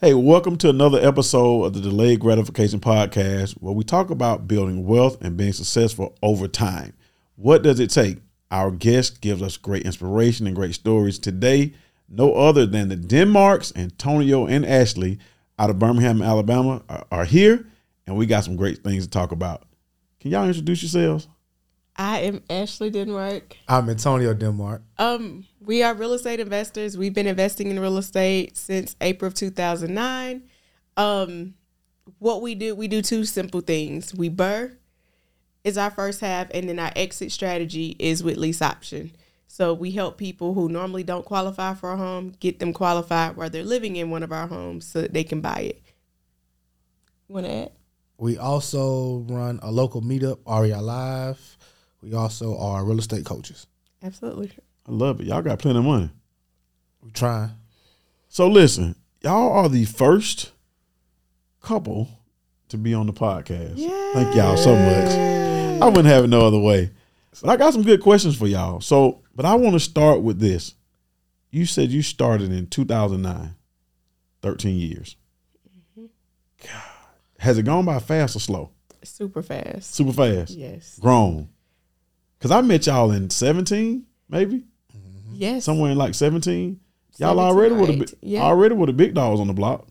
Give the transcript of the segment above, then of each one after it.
Hey, welcome to another episode of the Delayed Gratification Podcast, where we talk about building wealth and being successful over time. What does it take? Our guest gives us great inspiration and great stories. Today, no other than the Denmarks, Antonio and Ashley out of Birmingham, Alabama, are, are here, and we got some great things to talk about. Can y'all introduce yourselves? I am Ashley Denmark. I'm Antonio Denmark. Um, we are real estate investors. We've been investing in real estate since April of 2009. Um, what we do, we do two simple things. We BRRRR is our first half, and then our exit strategy is with lease option. So we help people who normally don't qualify for a home get them qualified while they're living in one of our homes so that they can buy it. Want to add? We also run a local meetup, REI Live. We also are real estate coaches. Absolutely. I love it. Y'all got plenty of money. We're trying. So listen, y'all are the first couple to be on the podcast. Yeah. Thank y'all so much. I wouldn't have it no other way. But I got some good questions for y'all. So, but I want to start with this. You said you started in 2009, 13 years. God, has it gone by fast or slow? Super fast. Super fast. Yes. Grown. Cause I met y'all in 17, maybe Yes. somewhere in like 17. Y'all already or with the big, Yeah. already with the big dogs on the block,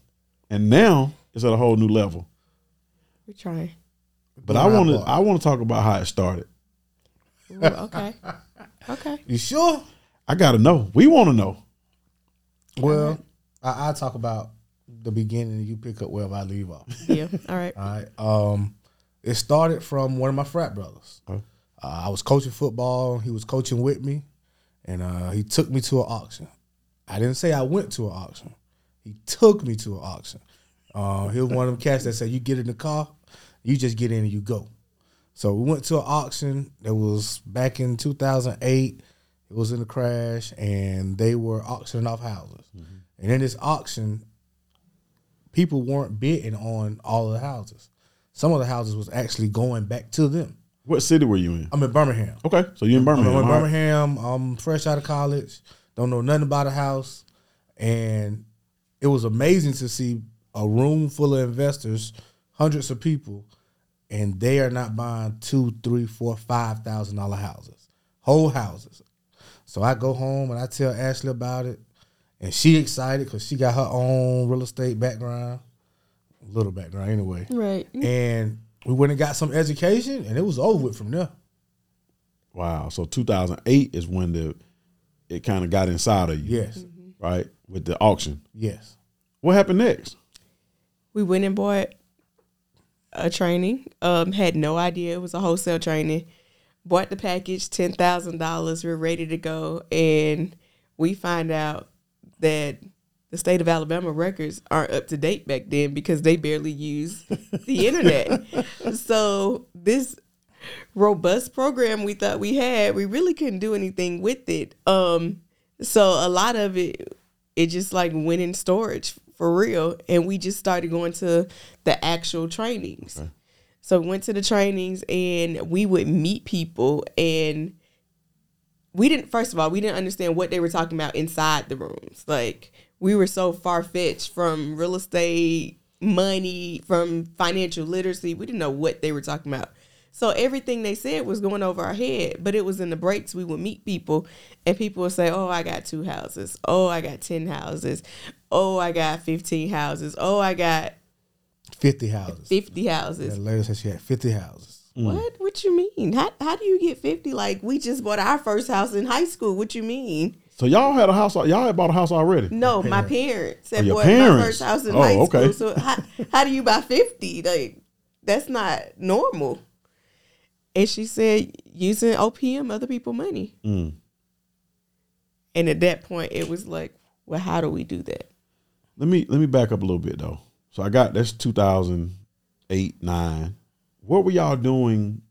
and now it's at a whole new level. We're trying. But I want to I want to talk about how it started. Ooh, okay. okay. You sure? I got to know. We want to know. Well, I, I'll talk about the beginning and you pick up wherever I leave off. Yeah. All right. All right. Um, it started from one of my frat brothers. Okay. Uh, I was coaching football. He was coaching with me, and uh, he took me to an auction. I didn't say I went to an auction. He took me to an auction. Uh, he was one of them cats that said, "You get in the car, you just get in and you go." So we went to an auction that was back in 2008. It was in the crash, and they were auctioning off houses. And in this auction, people weren't bidding on all of the houses. Some of the houses was actually going back to them. What city were you in? I'm in Birmingham. Okay, so you in Birmingham. I'm in all right. Birmingham. I'm fresh out of college. Don't know nothing about a house, and it was amazing to see a room full of investors, hundreds of people, and they are not buying two, three, four, five thousand dollar houses, whole houses. So I go home and I tell Ashley about it, and she excited because she got her own real estate background, little background anyway. Right. And we went and got some education, and it was over with from there. Wow. So 2008 is when the it kind of got inside of you. Yes, Right with the auction. yes. What happened next? We went and bought a training. Um, had no idea it was a wholesale training. Bought the package, ten thousand dollars. We're ready to go, and we find out that the state of Alabama records aren't up to date back then because they barely use the internet. so this robust program we thought we had, we really couldn't do anything with it. Um, so a lot of it, it just like went in storage for real, and we just started going to the actual trainings. So we went to the trainings, and we would meet people, and we didn't. First of all, we didn't understand what they were talking about inside the rooms. Like we were so far fetched from real estate, money, from financial literacy. We didn't know what they were talking about. So everything they said was going over our head, but it was in the breaks we would meet people and people would say, "Oh, I got two houses. Oh, I got 10 houses. Oh, I got 15 houses. Oh, I got 50 houses. 50 houses." The lady said she had 50 houses. Mm. What? What you mean? How how do you get 50 like we just bought our first house in high school? What you mean? So y'all had a house. Y'all had bought a house already. No, my parents had Oh, your bought my parents. first house in Oh, high okay. school. So how, how do you buy 50? Like that's not normal. And she said using OPM other people money. Mm. And at that point it was like, well, how do we do that? Let me let me back up a little bit though. So I got that's 2008 nine. What were y'all doing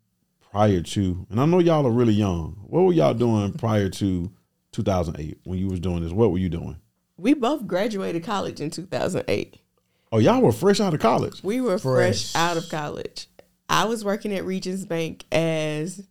prior to? And I know y'all are really young. What were y'all doing prior to 2008 when you was doing this? What were you doing? We both graduated college in 2008. Oh, y'all were fresh out of college. We were fresh, Fresh. out of college. I was working at Regions Bank as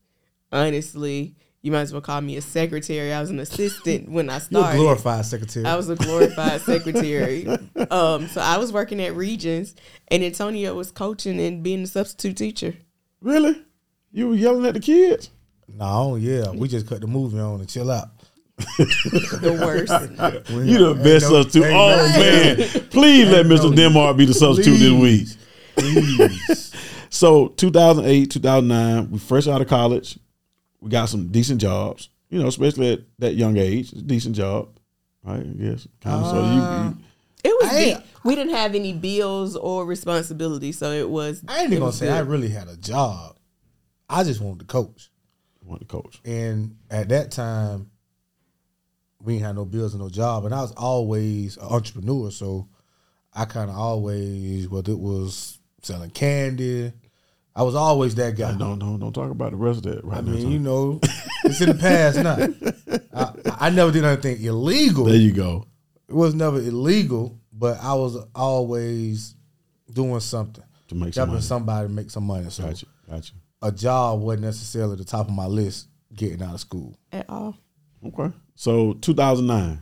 honestly you might as well call me a secretary. I was an assistant when I You're a started. glorified secretary. I was a glorified secretary. Um, so I was working at Regions, and Antonio was coaching and being a substitute teacher. Really? You were yelling at the kids? no, yeah, we just cut the movie on and chill out. The worst. We- You the best oh, no- substitute. hey, Oh man. man, please let Mr. no. Denmark be the substitute this week. Please. So 2008, 2009, we fresh out of college. We got some decent jobs, you know, especially at that young age. Decent job, right? I guess. Kind of. so you, uh, you, It was. I- big. We didn't have any bills or responsibility, so it was. I ain't it even gonna say good. I really had a job. I just wanted to coach. Wanted to coach. And at that time, we ain't had no bills and no job. And I was always an entrepreneur. So I kind of always, whether it was selling candy, I was always that guy. Don't don't don't talk about the rest of that right I now. mean, you know, it's in the past now. I, I never did anything illegal. there you go. It was never illegal, but I was always doing something, To make some helping money. somebody make some money. So Gotcha. Gotcha. a job wasn't necessarily the top of my list getting out of school. at all. Okay. So 2009,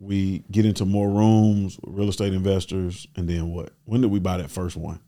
we get into more rooms, real estate investors, and then what? When did we buy that first one?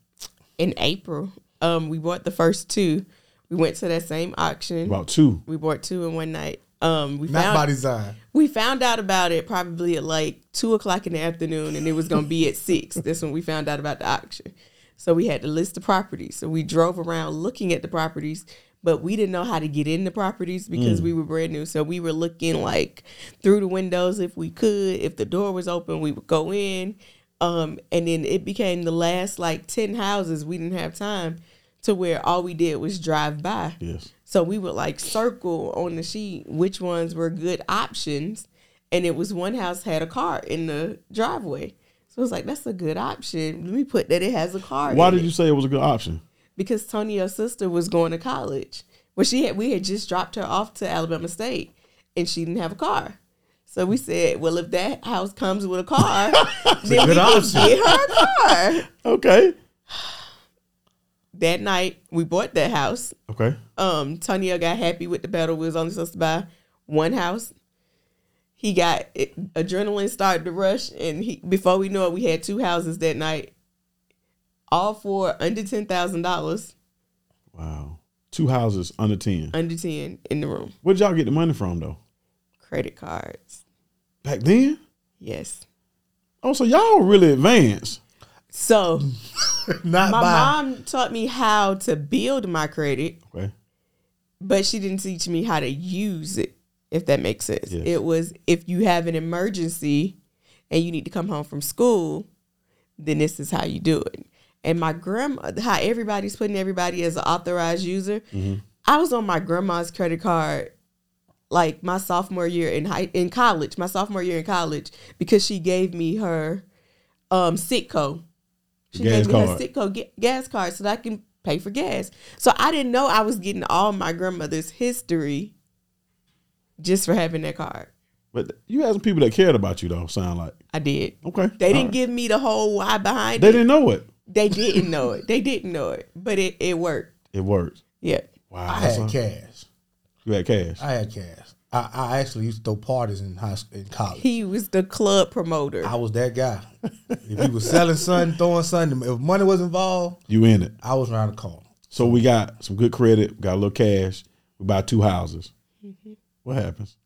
In April, um, we bought the first two. We went to that same auction. About two. We bought two in one night. Um, we Not found by design. we found out about it probably at like two o'clock in the afternoon, and it was gonna be at six. That's when we found out about the auction. So we had to list the properties. So we drove around looking at the properties, but we didn't know how to get in the properties because we were brand new. So we were looking like through the windows if we could. If the door was open, we would go in. Um, and then it became the last like ten houses. We didn't have time to where all we did was drive by. Yes. So we would like circle on the sheet which ones were good options. And it was one house had a car in the driveway. So it was like, that's a good option. Let me put that it has a car. Why did it. you say it was a good option? Because Tonio's sister was going to college. Well, she had we had just dropped her off to Alabama State and she didn't have a car. So we said, well, if that house comes with a car, then we good can option. get her a car. Okay. That night, we bought that house. Okay. um Tonio got happy with the battle. We was only supposed to buy one house. He got it, adrenaline started to rush, and he before we know it, we had two houses that night, all for under ten thousand dollars, Wow. Two houses under 10. under ten in the room. Where'd y'all get the money from, though? Credit cards, Back then? yes. Oh, so y'all really advanced. So Not my by mom taught me how to build my credit, Okay. but she didn't teach me how to use it. If that makes sense, Yes. it was if you have an emergency and you need to come home from school, then this is how you do it. And my grandma, how everybody's putting everybody as an authorized user. I was on my grandma's credit card, like my sophomore year in high in college, my sophomore year in college, because she gave me her um Citgo. She Gas gave me her card. Citgo ga- gas card so that I can pay for gas. So I didn't know I was getting all my grandmother's history just for having that card. But you had some people that cared about you, though, sound like. I did. Okay. They didn't right. give me the whole why behind They it. They didn't know it. They didn't know it. They didn't know it, but it, it worked. It worked. Yeah. Wow. I that's had a- cash. You had cash. I had cash. I, I actually used to throw parties in high school, in college. He was the club promoter. I was that guy. if he was selling something, throwing something, if money was involved, you in it. I was around the corner. So we got some good credit, got a little cash. We buy two houses. What happens?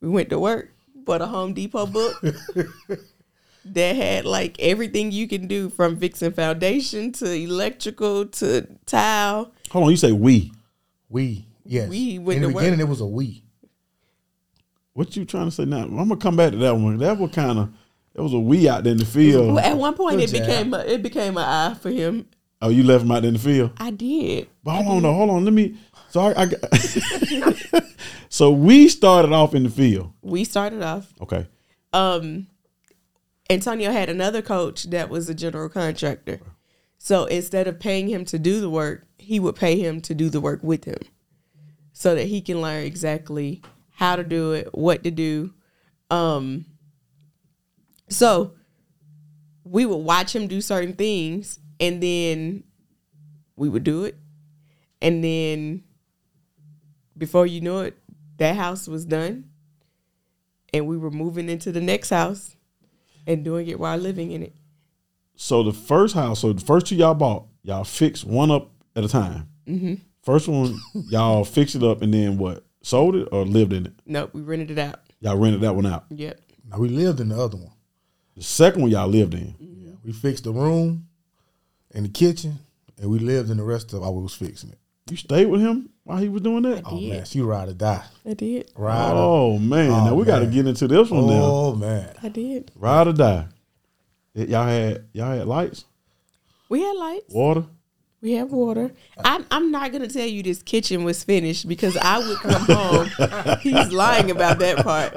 We went to work, bought a Home Depot book that had like everything you can do from fixing foundation to electrical to tile. Hold on, you say we. We yes. We went in the to work. beginning, it was a we. What you trying to say now? I'm gonna come back to that one. That was kind of it was a we out there in the field. Well, at one point, Good it job. became a, it became an eye for him. Oh, you left him out there in the field. I did. But hold on, though. Hold on. Let me. So I, I got. so we started off in the field. We started off. Okay. um Antonio had another coach that was a general contractor. So instead of paying him to do the work, he would pay him to do the work with him so that he can learn exactly how to do it, what to do. Um so we would watch him do certain things and then we would do it. And then before you know it, that house was done, and we were moving into the next house and doing it while living in it. So the first house, so the first two y'all bought, y'all fixed one up at a time. Mm-hmm. First one, y'all fixed it up and then what? Sold it or lived in it? Nope, we rented it out. Y'all rented that one out. Yep. Now we lived in the other one. The second one y'all lived in. Yeah, we fixed the room and the kitchen, and we lived in the rest of. I was fixing it. You stayed with him while he was doing that? Oh did. man, she ride or die. I did. Ride. or- Oh man, Oh, now we oh, got to get into this one now. oh man, I did. Ride or die. Y- Y'all had y'all had lights, We had lights. water. We have water. I'm I'm not gonna tell you this kitchen was finished because I would come home. He's lying about that part.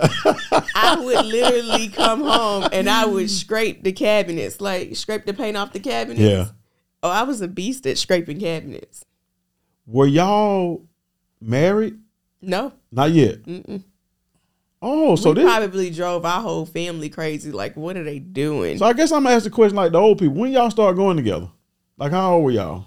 I would literally come home and I would scrape the cabinets, like scrape the paint off the cabinets. Yeah. Oh, I was a beast at scraping cabinets. Were y'all married? No. Not yet. Oh, so we this. probably drove our whole family crazy. Like, what are they doing? So I guess I'm gonna ask the question like the old people. When y'all start going together? Like how old were y'all?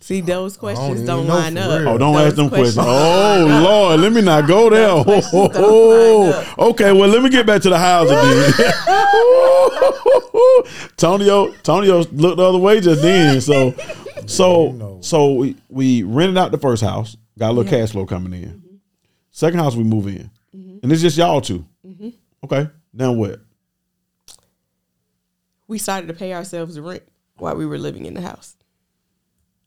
See, those questions even don't, know line up. real. Oh, don't Those ask them questions. Oh, don't Oh. Lord, let me not go there. Those questions Oh, okay, well let me get back to the housing. then. Tonio, Tonio looked the other way just then. So, so, so we, we rented out the first house. Got a little cash flow coming in. Mm-hmm. Second house we move in, mm-hmm. and it's just y'all 2 mm-hmm. Okay, now what? We started to pay ourselves rent while we were living in the house,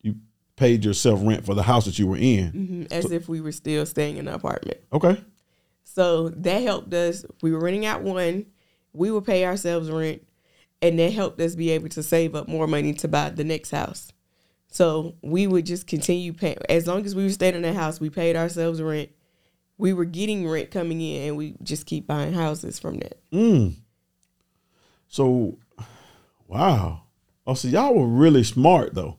You paid yourself rent for the house that you were in. Mhm, as if we were still staying in the apartment. Okay, So that helped us. We were renting out one. We would pay ourselves rent, and that helped us be able to save up more money to buy the next house. So we would just continue paying as long as we were staying in that house. We paid ourselves rent. We were getting rent coming in, and we just keep buying houses from that. Mm. So, wow. Oh, so y'all were really smart though,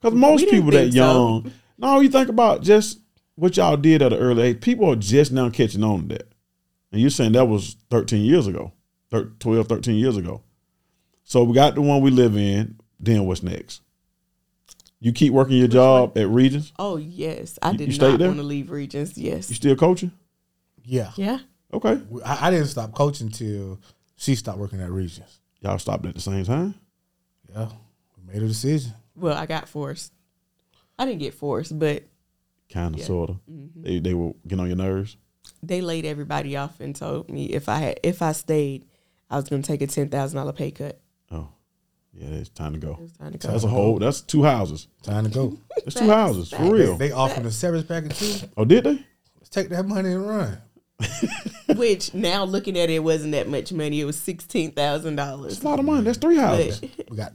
because most people that think so. young. No, you think about just what y'all did at an early age. People are just now catching on to that, and you're saying that was 13 years ago, 12, 13 years ago. So we got the one we live in. Then what's next? You keep working your job at Regions. Oh yes, I You- did you stayed not there? want to leave Regions. Yes, You still coaching? yeah. yeah. Okay. I, I didn't stop coaching till she stopped working at Regions. Y'all stopped at the same time. Yeah, we made a decision. Well, I got forced. I didn't get forced, but Kind of, Yeah. sort of. Mhm. They they will get on your nerves. they laid everybody off and told me if I had if I stayed, I was going to take a ten thousand dollar pay cut. Yeah, it's time to go. It time to go. That's a whole. That's two houses. Time to go. That's two houses for real. They offered a severance package too. Oh, did they? Let's take that money and run. Which now looking at it, it wasn't that much money. It was sixteen thousand That's dollars. a lot of money. That's three houses. But We got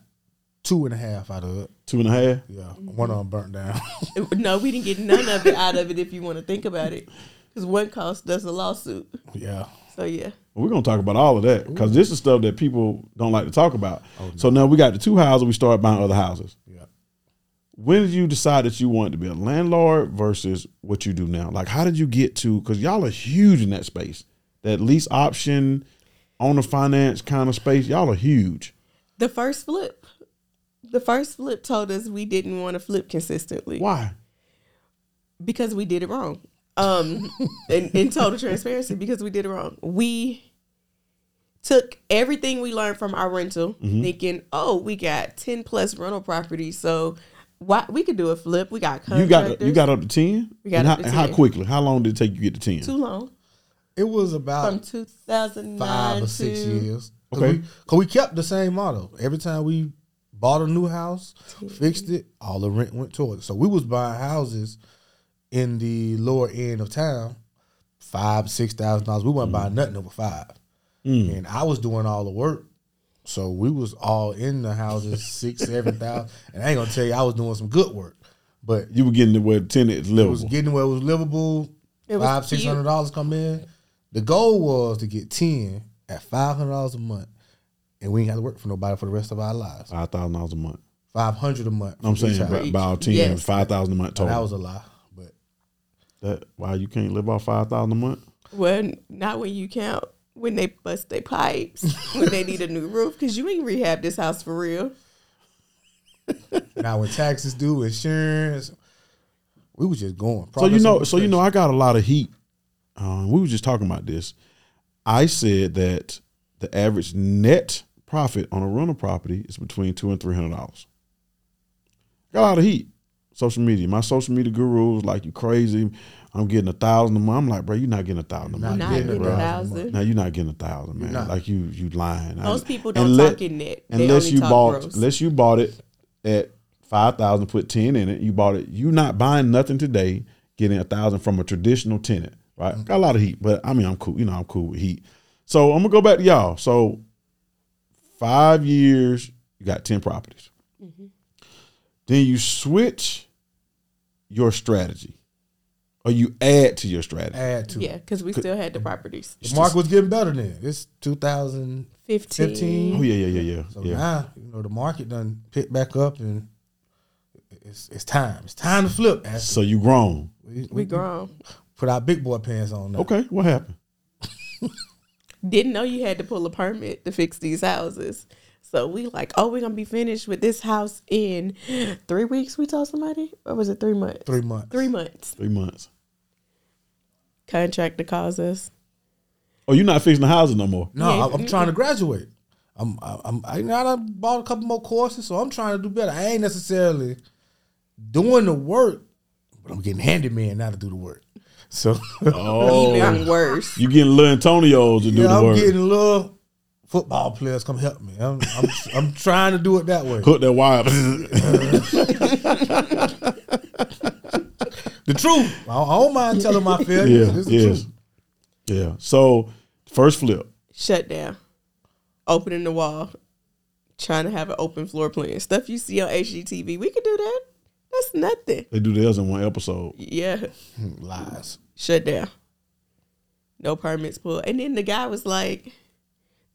two and a half out of it. Two and a half. Yeah, one of them burnt down. no, we didn't get none of it out of it. If you want to think about it, because one cost us a lawsuit. yeah, So yeah, Well, we're gonna talk about all of that because this is stuff that people don't like to talk about. So now we got the two houses. We start buying other houses. yeah. When did you decide that you wanted to be a landlord versus what you do now? Like, how did you get to? Because y'all are huge in that space. That lease option, owner finance kind of space. Y'all are huge. the first flip, the first flip told us we didn't want to flip consistently. Why? because we did it wrong. Um, in, in total transparency, because we did it wrong. We took everything we learned from our rental, Mm-hmm. thinking, "Oh, we got ten plus rental properties, so why we could do a flip." We got You got contractors. you got up to ten. We got and up how, to and how quickly? How long did it take you to get to ten? too long It was about from two thousand five nine or to six years. Okay. Cause we kept the same model. Every time we bought a new house, fixed it, all the rent went towards it. So we was buying houses in the lower end of town, five, six thousand dollars. We wasn't buying nothing over five. Mm. And I was doing all the work. So we was all in the houses, six, seven thousand. And I ain't gonna tell you I was doing some good work. But You were getting to where ten is it was livable. getting where it was livable. It was five, six cute. hundred dollars come in. The goal was to get ten at five hundred dollars a month, and we ain't have to work for nobody for the rest of our lives. Five thousand dollars a month. Five hundred a month. I'm for each saying house. about ten, Yes. five thousand a month Now, total. that was a lie, but that why you can't live off five thousand a month? Well, not when you count when they bust their pipes, when they need a new roof, because you ain't rehab this house for real. now when taxes due, insurance, we was just going. So you know, so you know. I got a lot of heat. Um, we were just talking about this. I said that the average net profit on a rental property is between two and three hundred dollars. Got a lot of heat. Social media, my social media gurus like you crazy. I'm getting a thousand a month. I'm like, bro, you're not getting a thousand a month. Not getting getting a a thousand. thousand. Now you're not getting a thousand, man. not. Like you, you lying. Most I- people don't unless- talk in net. They unless only you talk bought gross. unless you bought it at five thousand, put ten in it. You bought it. You not buying nothing today, getting a thousand from a traditional tenant, right? Mm-hmm. Got a lot of heat, but I mean, I'm cool. You know, I'm cool with heat. So I'm gonna go back to y'all. So five years, you got ten properties. Mm-hmm. Then you switch your strategy, or you add to your strategy. add to. yeah, because we still had the properties. The market was getting better then. It's 2015. 15. Oh yeah, yeah, yeah, yeah, So yeah. now you know the market done picked back up and it's it's time. It's time to flip. Ashley. So you grown. we, We grown. put our big boy pants on now. Okay, what happened? Didn't know you had to pull a permit to fix these houses. So we like, oh, we're gonna be finished with this house in three weeks. We told somebody, or was it three months? Three months. Three months. Three months. Contractor calls us. Oh, you're not fixing the houses no more. No, Yeah. I, I'm trying to graduate. I'm I'm I now done bought a couple more courses, so I'm trying to do better. I ain't necessarily doing the work, but I'm getting handyman now to do the work. So Oh, Even worse. you getting little Antonio's to do yeah, the I'm work. getting little football players come help me. I'm I'm, I'm trying to do it that way. Hook that wire. The truth. I, I don't mind telling my failures. yeah, It's the yes, truth. yeah. So first flip. Shut down. Opening the wall. Trying to have an open floor plan. Stuff you see on HGTV. We could do that. That's nothing. They do theirs in one episode. Yeah. Lies. Shut down. No permits pulled. And then the guy was like,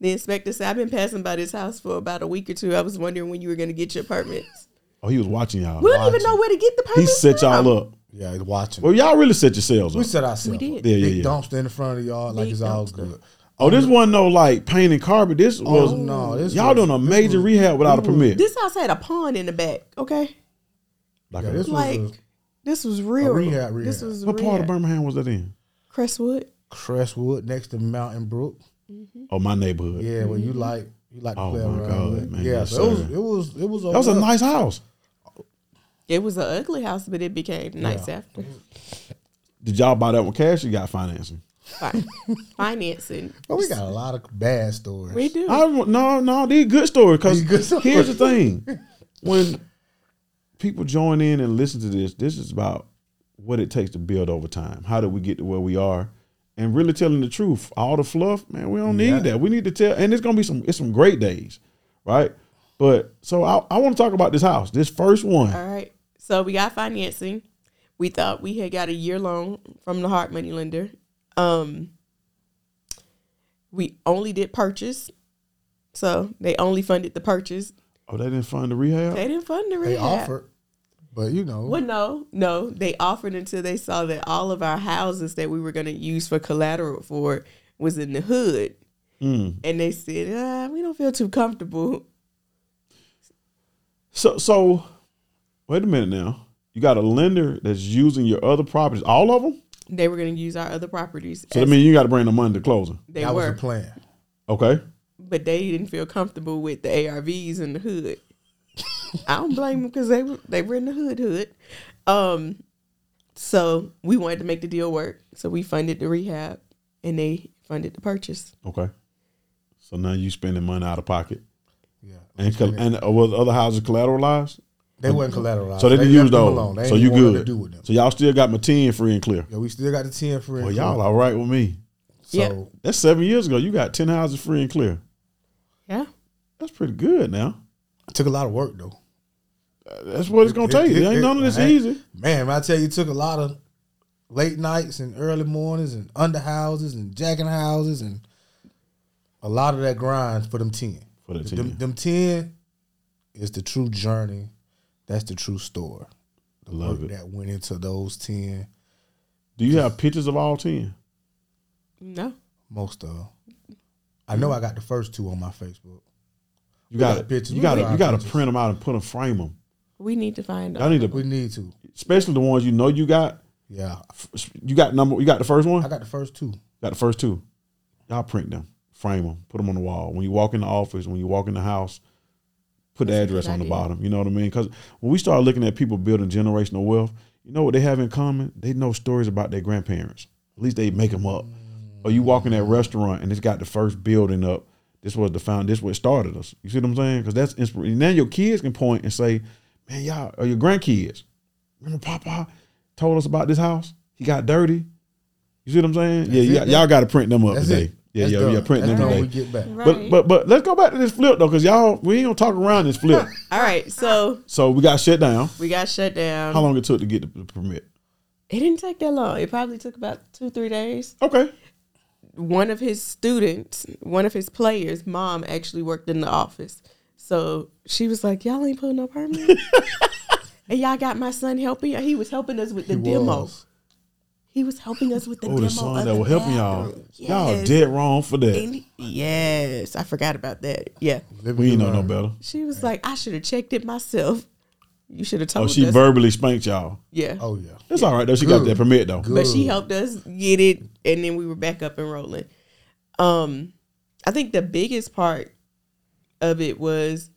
the inspector said, I've been passing by this house for about a week or two. I was wondering when you were going to get your permits. Oh, he was watching y'all. We don't even know where to get the permits. He permits. set y'all up. Yeah, he's watching. Well, y'all really set yourselves up. we set ourselves. We up. did. Yeah, yeah, Big yeah. dumpster in the front of y'all, like Big it's all dumpster. good. Oh, this wasn't no like painting carpet. This oh, was Oh, no, this y'all was- doing a major was- rehab without a permit. This house had a pond in the back, okay? like Yeah, a, this was Like, a this was real. rehab, This rehab. was what part of. Birmingham was that in? Crestwood. Crestwood next to Mountain Brook. Mm-hmm. Oh, my neighborhood. Yeah, well, you mm-hmm. like you like to Oh, my God, man, Yeah, yes, so it was it was it was That was a nice house. It was an ugly house, but it became nice after. Did y'all buy that with cash? You got financing? Fine. Financing. But we got a lot of bad stories. We do. I no no these good stories because These good stories. here's the thing when people join in and listen to this this is about what it takes to build over time how did we get to where we are and really telling the truth all the fluff man we don't Yeah. need that we need to tell and it's gonna be some it's some great days right but so I, I want to talk about this house this first one All right. So we got financing. We thought we had got a year loan from the hard money lender. Um we only did purchase. So they only funded the purchase. oh they didn't fund the rehab They didn't fund the rehab. They offered, but you know, Well, no, no. They offered until they saw that all of our houses that we were going to use for collateral for was in the hood. Mm. And they said, ah, we don't feel too comfortable. so so wait a minute now you got a lender that's using your other properties all of them They were going to use our other properties. so that as means you got to bring the money to closing they that was were. the plan. okay but they didn't feel comfortable with the ARVs in the hood. I don't blame them because they were they were in the hood hood. Um, so we wanted to make the deal work, so we funded the rehab, and they funded the purchase. Okay. So now you spending money out of pocket, Yeah, and and uh, was other houses collateralized? They weren't collateralized. So they didn't left use them those. alone. They So you want good. To do with them. So y'all still got my ten free and clear. Yeah, we still got the ten for. Well, y'all all right with me. So Yeah. That's seven years ago. You got ten houses free and clear. Yeah, That's pretty good. Now it took a lot of work though. that's what it's gonna It- take. it- ain't it- none of this I easy. Man, I tell you, it took a lot of late nights and early mornings and under houses and jacking houses and a lot of that grind for them ten. For the Them, 10. them ten is the true journey. That's the true story. The Love work it. that went into those ten. Do you have pictures of all ten? no, Most of. I know I got the first two on my Facebook. You got got pictures. You We got to you got to pictures. print them out and put them frame them. We need to find Y'all out. need to, We need to. especially the ones you know you got. Yeah. You got number. You got the first one. I got the first two. Got the first two. Y'all print them, frame them, put them on the wall. When you walk in the office, when you walk in the house, put the address on the bottom. You know what I mean? Because when we start looking at people building generational wealth, you know what they have in common? They know stories about their grandparents. At least they make them up. Or you walk in that restaurant and it's got the first building up. This was the found. This what started us. You see what I'm saying? Because that's inspiration. Now your kids can point and say, "Man, y'all," or your grandkids. Remember, Papa told us about this house. He got dirty. You see what I'm saying? That's yeah, it, y'all, y'all got to print them up today. it. Yeah, That's yeah, done. yeah, printing That's them done today. we get back. Right. But but but let's go back to this flip though, because y'all we ain't gonna talk around this flip. All right, so so we got shut down. we got shut down. How long it took to get the, the permit? It didn't take that long. It probably took about two, three days. Okay. One of his students, one of his players' mom actually worked in the office. So she was like, Y'all ain't putting no permit. and y'all got my son helping. He was helping us with the He demo. was. He was helping us with the Oh, demo. the son of that will help y'all. bathroom. Y'all Yes. dead wrong for that. And- yes, I forgot about that. Yeah. We ain't you know no better. She was like, I should have checked it myself. You should have told Oh, she us. verbally spanked y'all. yeah. Oh yeah. That's all right though. She got that permit though. Good. but she helped us get it and then we were back up and rolling um i think the biggest part of it was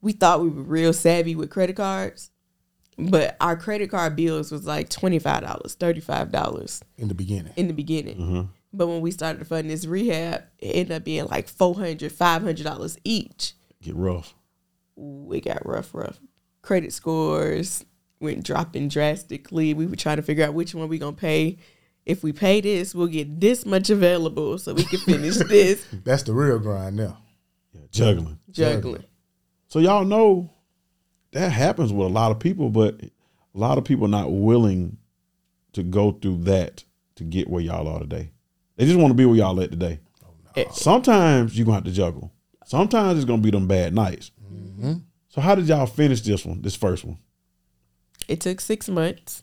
we thought we were real savvy with credit cards but our credit card bills was like $25 $35 in the beginning. in the beginning Mm-hmm. but when we started to fund this rehab it ended up being like $400 $500 each Get rough. we got rough, rough. Credit scores went dropping drastically. We were trying to figure out which one we gonna pay. If we pay this, we'll get this much available so we can finish this That's the real grind now. Yeah, juggling. juggling. So y'all know that happens with a lot of people, but a lot of people not willing to go through that to get where y'all are today. They just want to be where y'all at today. Eh, Sometimes you're gonna have to juggle. Sometimes it's gonna be them bad nights. So how did y'all finish this one, this first one? It took six months.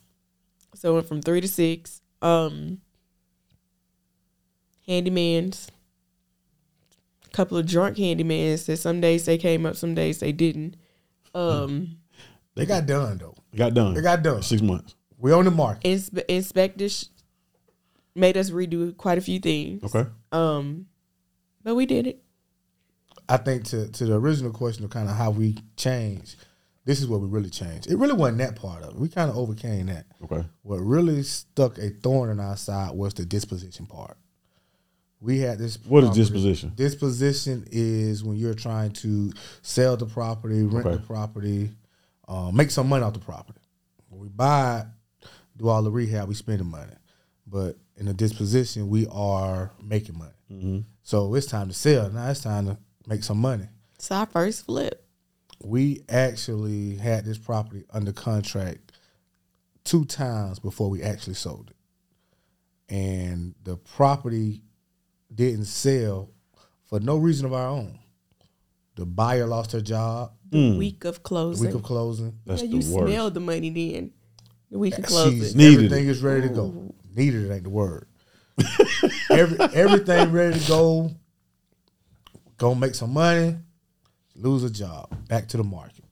So it went from three to six. Um handymans. A couple of drunk handymans that some days they came up, some days they didn't. Um They got done though. It got done. They got done. six months. We on the market. inspe- inspectors made us redo quite a few things. Okay. Um, but we did it. I think to to the original question of kind of how we changed. This is what we really changed. It really wasn't that part of it. We kind of overcame that. Okay. What really stuck a thorn in our side was the disposition part. We had this. What is property- disposition? Disposition is when you're trying to sell the property, rent Okay. the property, uh, make some money off the property. When we buy it, do all the rehab, we spend the money. But in the disposition, we are making money. Mm-hmm. So it's time to sell. Now it's time to make some money. It's our first flip. We actually had this property under contract two times before we actually sold it. And the property didn't sell for no reason of our own. The buyer lost her job Mm. Week of the closing. week of closing. That's yeah, the you worst. smelled the money then. The week of She's. Needed everything it. is ready to go. Needed it ain't the word. Every, everything ready to go. Go make some money. Lose a job. Back to the market.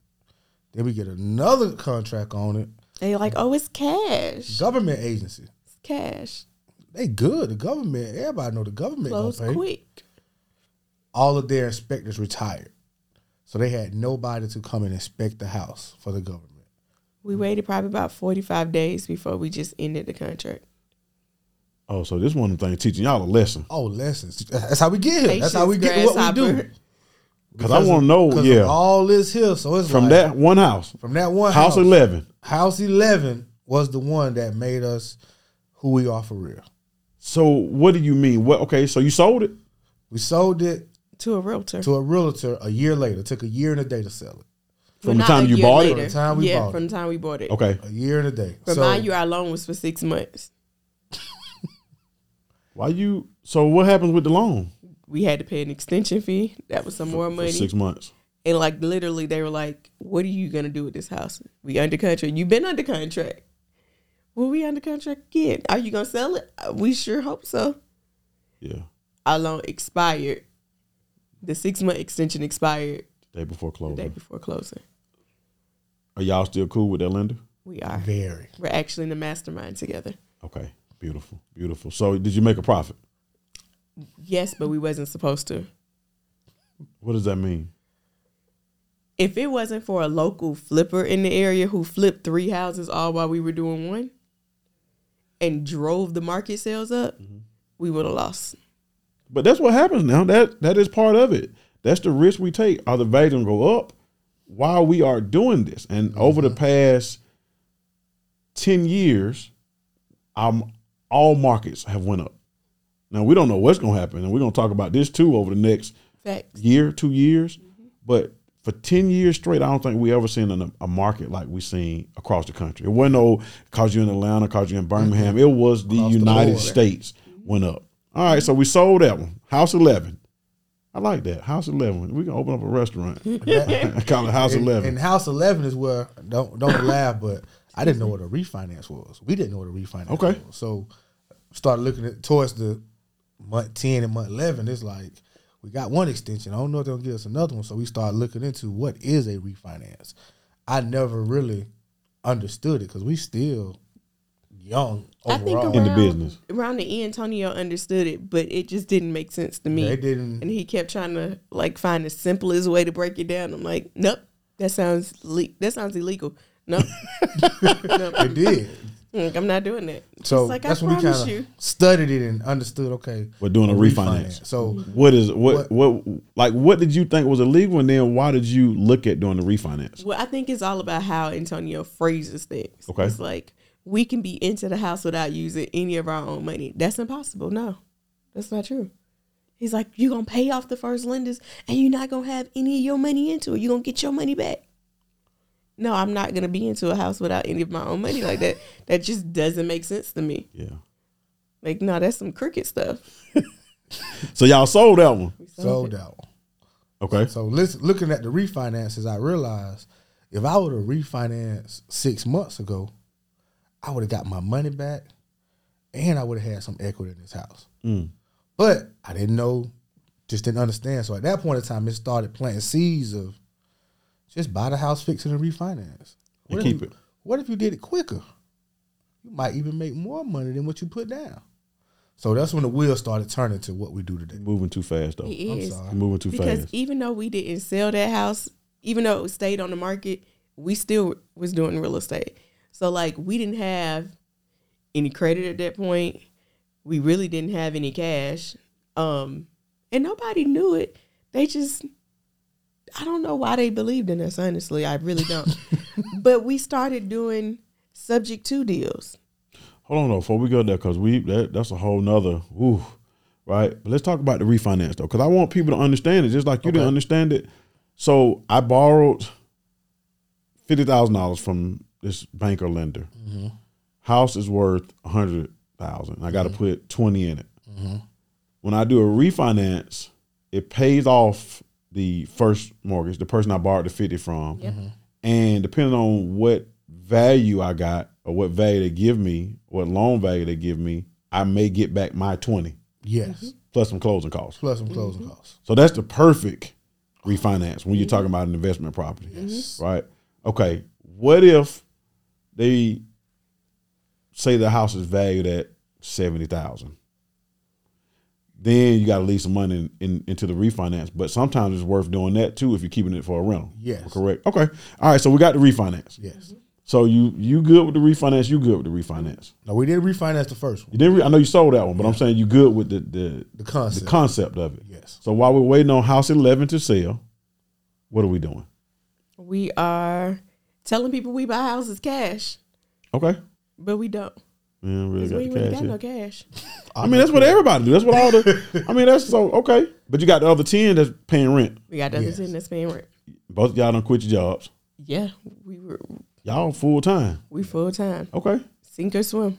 Then we get another contract on it. And you're like, oh, it's cash. Government agency. It's cash. They good. The government. Everybody know the government gonna Close pay. quick. All of their inspectors retired, so they had nobody to come and inspect the house for the government. We waited probably about 45 days before we just ended the contract. Oh, so this one thing teaching y'all a lesson. Oh, lessons. That's how we get here. That's how we get what we do. Because I want to know, yeah, of all this here. So it's from like, that one house, from that one house house, eleven. House eleven was the one that made us who we are for real. So what do you mean? What? Okay, so you sold it. We sold it To a realtor. to a realtor a year later. It took a year and a day to sell it. From the time you year bought it? From the time we yeah, bought from the time we bought it. Okay, A year and a day. But so mind you, our loan was for six months. why you? So what happens with the loan? We had to pay an extension fee. That was some more For money. six months. And like literally, they were like, "What are you gonna do with this house? We under contract. You've been under contract. Will we under contract again? Are you gonna sell it? Uh, We sure hope so. Yeah, Our loan expired. The six month extension expired day before the closing. day before closing. Are y'all still cool with that lender? We are. Very. We're actually in the mastermind together. Okay, beautiful, beautiful. So did you make a profit? Yes, but we wasn't supposed to. What does that mean? If it wasn't for a local flipper in the area who flipped three houses all while we were doing one and drove the market sales up, we would have lost. But that's what happens now. That that is part of it. That's the risk we take. Are the values gonna go up while we are doing this? And over the past ten years, um, all markets have went up. Now we don't know what's gonna happen, and we're gonna talk about this too over the next Facts. year, two years. But for ten years straight, I don't think we ever seen a, a market like we seen across the country. It wasn't no cause you in Atlanta, cause you in mm-hmm. Birmingham. It was the United border. States went up. All right, so we sold that one. House eleven. I like that. House eleven. We can open up a restaurant. Call it House And, eleven. and House Eleven is where don't don't laugh, but I didn't know what a refinance was. We didn't know what a refinance Okay. was. So started looking at towards the month ten and month eleven. It's like we got one extension. I don't know if they'll give us another one. So we started looking into what is a refinance. I never really understood it because we still young I think overall. In the business. around the end, Antonio understood it, but it just didn't make sense to me. They didn't. and he kept trying to like find the simplest way to break it down. I'm like, nope, that sounds le- that sounds illegal. Nope, nope. They did. Mm, I'm not doing that. So like that's I when we promised kind of studied it and understood. Okay, We're doing a refinance. So What is what, What- what like what did you think was illegal, and then why did you look at doing the refinance? Well, I think it's all about how Antonio phrases things. Okay. It's like we can be into the house without using any of our own money. That's impossible. No, that's not true. He's like, you're gonna pay off the first lenders and you're not gonna have any of your money into it. You're gonna get your money back. No, I'm not gonna be into a house without any of my own money like that. That just doesn't make sense to me. Yeah. Like, no, that's some crooked stuff. So y'all sold that one. sold out. Okay. So listen, looking at the refinances, I realized if I would have refinanced six months ago, I would have got my money back, and I would have had some equity in this house. Mm. But I didn't know, just didn't understand. So at that point in time, it started planting seeds of just buy the house, fix it, and refinance. And What if keep you- it. What if you did it quicker? You might even make more money than what you put down. So that's when the wheels started turning to what we do today. Moving too fast though. He I'm sorry. Moving too because fast. Because even though we didn't sell that house, even though it stayed on the market, we still was doing real estate. So like we didn't have any credit at that point. We really didn't have any cash. Um and nobody knew it. They just I don't know why they believed in us, honestly. I really don't. but we started doing subject to deals. Hold on though, before we go there, because we that that's a whole nother ooh, right? But let's talk about the refinance though, because I want people to understand it, just like you didn't understand it. So I borrowed fifty thousand dollars from this banker lender. Mm-hmm. House is worth a hundred thousand. I got to mm-hmm. put twenty in it. Mm-hmm. When I do a refinance, it pays off the first mortgage, the person I borrowed the fifty from, Yep. Mm-hmm. and depending on what value I got or what value they give me, what loan value they give me, I may get back my twenty Yes, mm-hmm. plus some closing costs. plus some closing mm-hmm. costs. So that's the perfect refinance when you're talking about an investment property, Yes. right? Okay, what if they say the house is valued at seventy thousand? Then you got to leave some money in, in, into the refinance, but sometimes it's worth doing that too if you're keeping it for a rental. Yes. correct. Okay, all right. So we got the refinance. Yes. So you you good with the refinance? You good with the refinance? No, we did refinance the first one. You didn't. Re- I know you sold that one, but I'm saying you good with the the, The concept. the concept of it. Yes. So while we're waiting on House 11 to sell, what are we doing? We are telling people we buy houses cash, Okay. but we don't. Man, really 'Cause got we ain't really cash got no cash. I mean, that's what everybody do. That's what all the. I mean, that's so okay. But you got the other ten that's paying rent. We got the other Yes. ten that's paying rent. Both of y'all don't quit your jobs. Yeah, we were Y'all full time. we full time, Okay. sink or swim.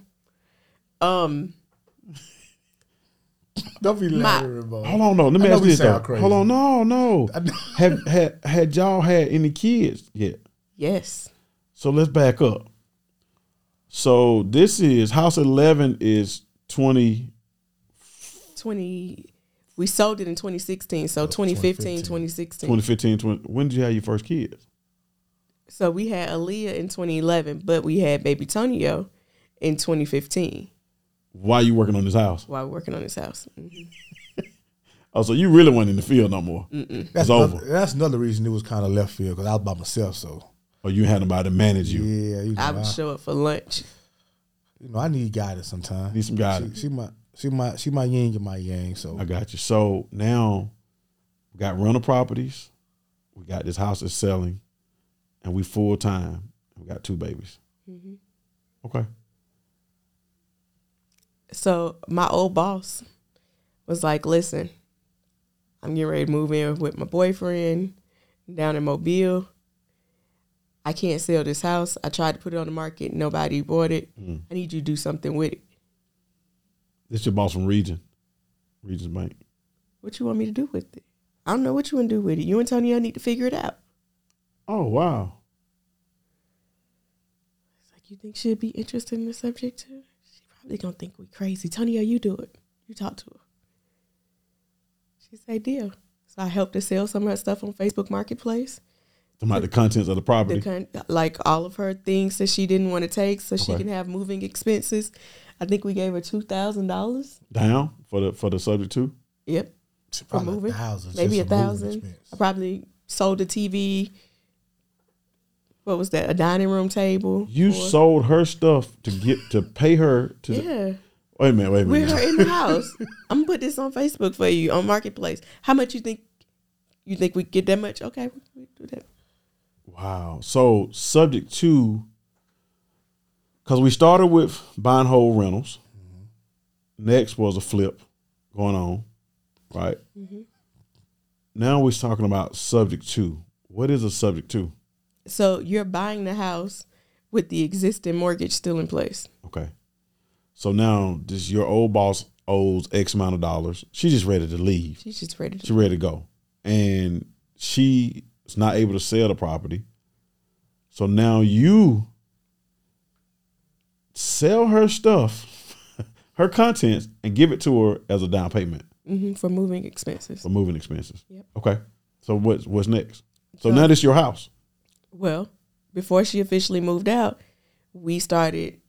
Um, Don't be My- laughing, bro. Hold on, no. Let me I know ask we this though. sound crazy. Hold on, no, no. have had had y'all had any kids yet? yes, So let's back up. So this is House Eleven is twenty. twenty. We sold it in 2016, so 2015, 2016. 2015, 20, when did you have your first kids? So we had Aaliyah in 2011, but we had baby Tonio in 2015 Why are you working on this house? while working on this house. Mhm. Oh, so you really weren't in the field no more. Mm. That's over. another, that's another reason it was kind of left field because I was by myself. So Or you had nobody to manage you. yeah, you know, I I, would show up for lunch. you know, I need guidance sometimes. Need some guidance. She, she my she my she my yin and my yang. So I got you. So now we got rental properties. We got this house that's selling, and we full time. We got two babies. Mm-hmm. Okay. So my old boss was like, "Listen, I'm getting ready to move in with my boyfriend down in Mobile. I can't sell this house. I tried to put it on the market. Nobody bought it. Mm. I need you to do something with it. This your boss from Region, Regions Bank. What you want me to do with it? I don't know what you want to do with it. You and Tony need to figure it out. Oh wow. It's like you think she'd be interested in the subject to. She probably gonna think we crazy. Tony, you do it. You talk to her. She say deal. So I helped her sell some of her stuff on Facebook Marketplace. Talking about the contents of the property. the con- like all of her things that she didn't want to take, so she can have moving expenses. I think we gave her two thousand dollars. down for the for the subject to. Yep, for moving, a thousand, maybe a just for moving thousand. I probably sold the TV. What was that? A dining room table. You for- sold her stuff to get to pay her to. Yeah, Wait a minute. Wait a with minute. her in the house. I'm gonna put this on Facebook for you on Marketplace. How much you think? You think we get that much? Okay, we do that. Wow. So subject to because we started with buying whole rentals. Mm-hmm. Next was a flip going on, right? Mm-hmm. Now we're talking about subject to. What is a subject to? So you're buying the house with the existing mortgage still in place. Okay. So now this your old boss owes X amount of dollars. She's just ready to leave. She's just ready to. She's ready to go. And she is not able to sell the property. So now you sell her stuff, her contents, and give it to her as a down payment hmm for moving expenses. for moving expenses. Yep. Okay. So what's what's next? So So- now this your house. Well, before she officially moved out, we started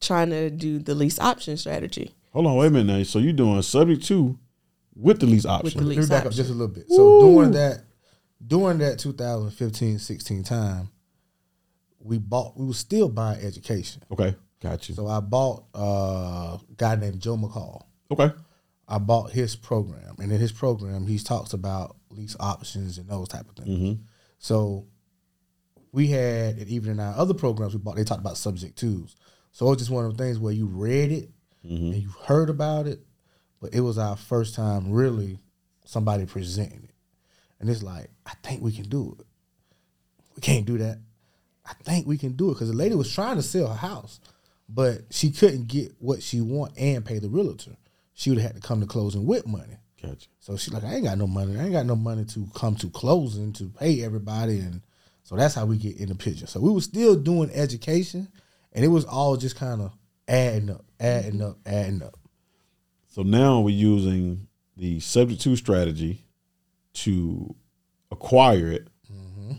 trying to do the lease option strategy. Hold on, wait a minute now. So you're doing subject to with the lease option. the Let me lease back up just a little bit. So doing that, during that 2015-16 time, we bought. We were still buying education. Okay. Got you. So I bought uh, a guy named Joe McCall. Okay. I bought his program, and in his program, he talks about lease options and those type of things. Mm-hmm. So we had, and even in our other programs we bought, they talked about subject twos. So it was just one of the things where you read it Mm-hmm. and you heard about it, but it was our first time really somebody presenting it. And it's like, I think we can do it. We can't do that. I think we can do it because the lady was trying to sell her house, but she couldn't get what she want and pay the realtor. She would have had to come to closing with money. Got you. So she like, I ain't got no money. I ain't got no money to come to closing to pay everybody, and so that's how we get in the picture. So we were still doing education, and it was all just kind of adding up, adding up, adding up. So now we're using the subject to strategy to acquire it, mm-hmm.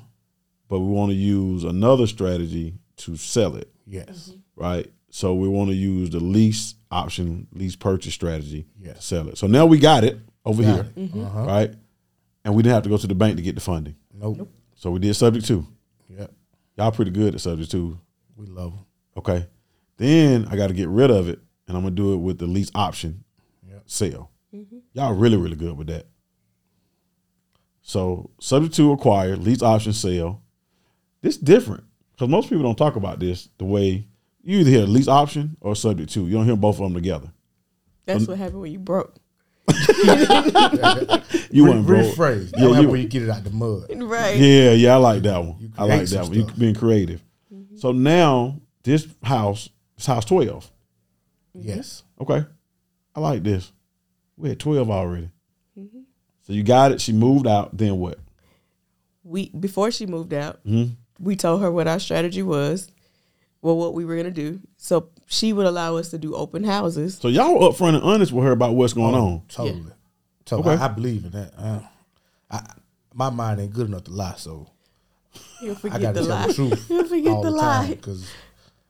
but we want to use another strategy to sell it, Yes, mm-hmm. right? So we want to use the lease option, lease purchase strategy to Yes. sell it. So now we got it over Got here, it. Mm-hmm. Uh-huh. right? And we didn't have to go to the bank to get the funding. Nope. So we did subject to. Yep. Y'all pretty good at subject to. We love them. Okay. Then I got to get rid of it, and I'm gonna do it with the lease option Yep. sale. Y'all really, really good with that. So subject to acquire, lease option sale. This different because most people don't talk about this the way you either hear lease option or subject to. You don't hear both of them together. That's what happened when you broke. You Re- want broke. rephrase. Yeah, Yeah, you- where you get it out the mud. Right. Yeah, yeah, I like that one. You I like that some one. You being creative. Mm-hmm. So now this house, is house twelve. Yes. Okay. I like this. We had 12 already. So you got it. She moved out. Then what? We before she moved out, Mhm. we told her what our strategy was, well, what we were gonna do. So she would allow us to do open houses. So y'all were upfront and honest with her about what's going on. Totally. Totally. Okay. I, I believe in that. Uh, I, my mind ain't good enough to lie, so He'll I forget got the to tell lie. the truth He'll forget all the the lie. time because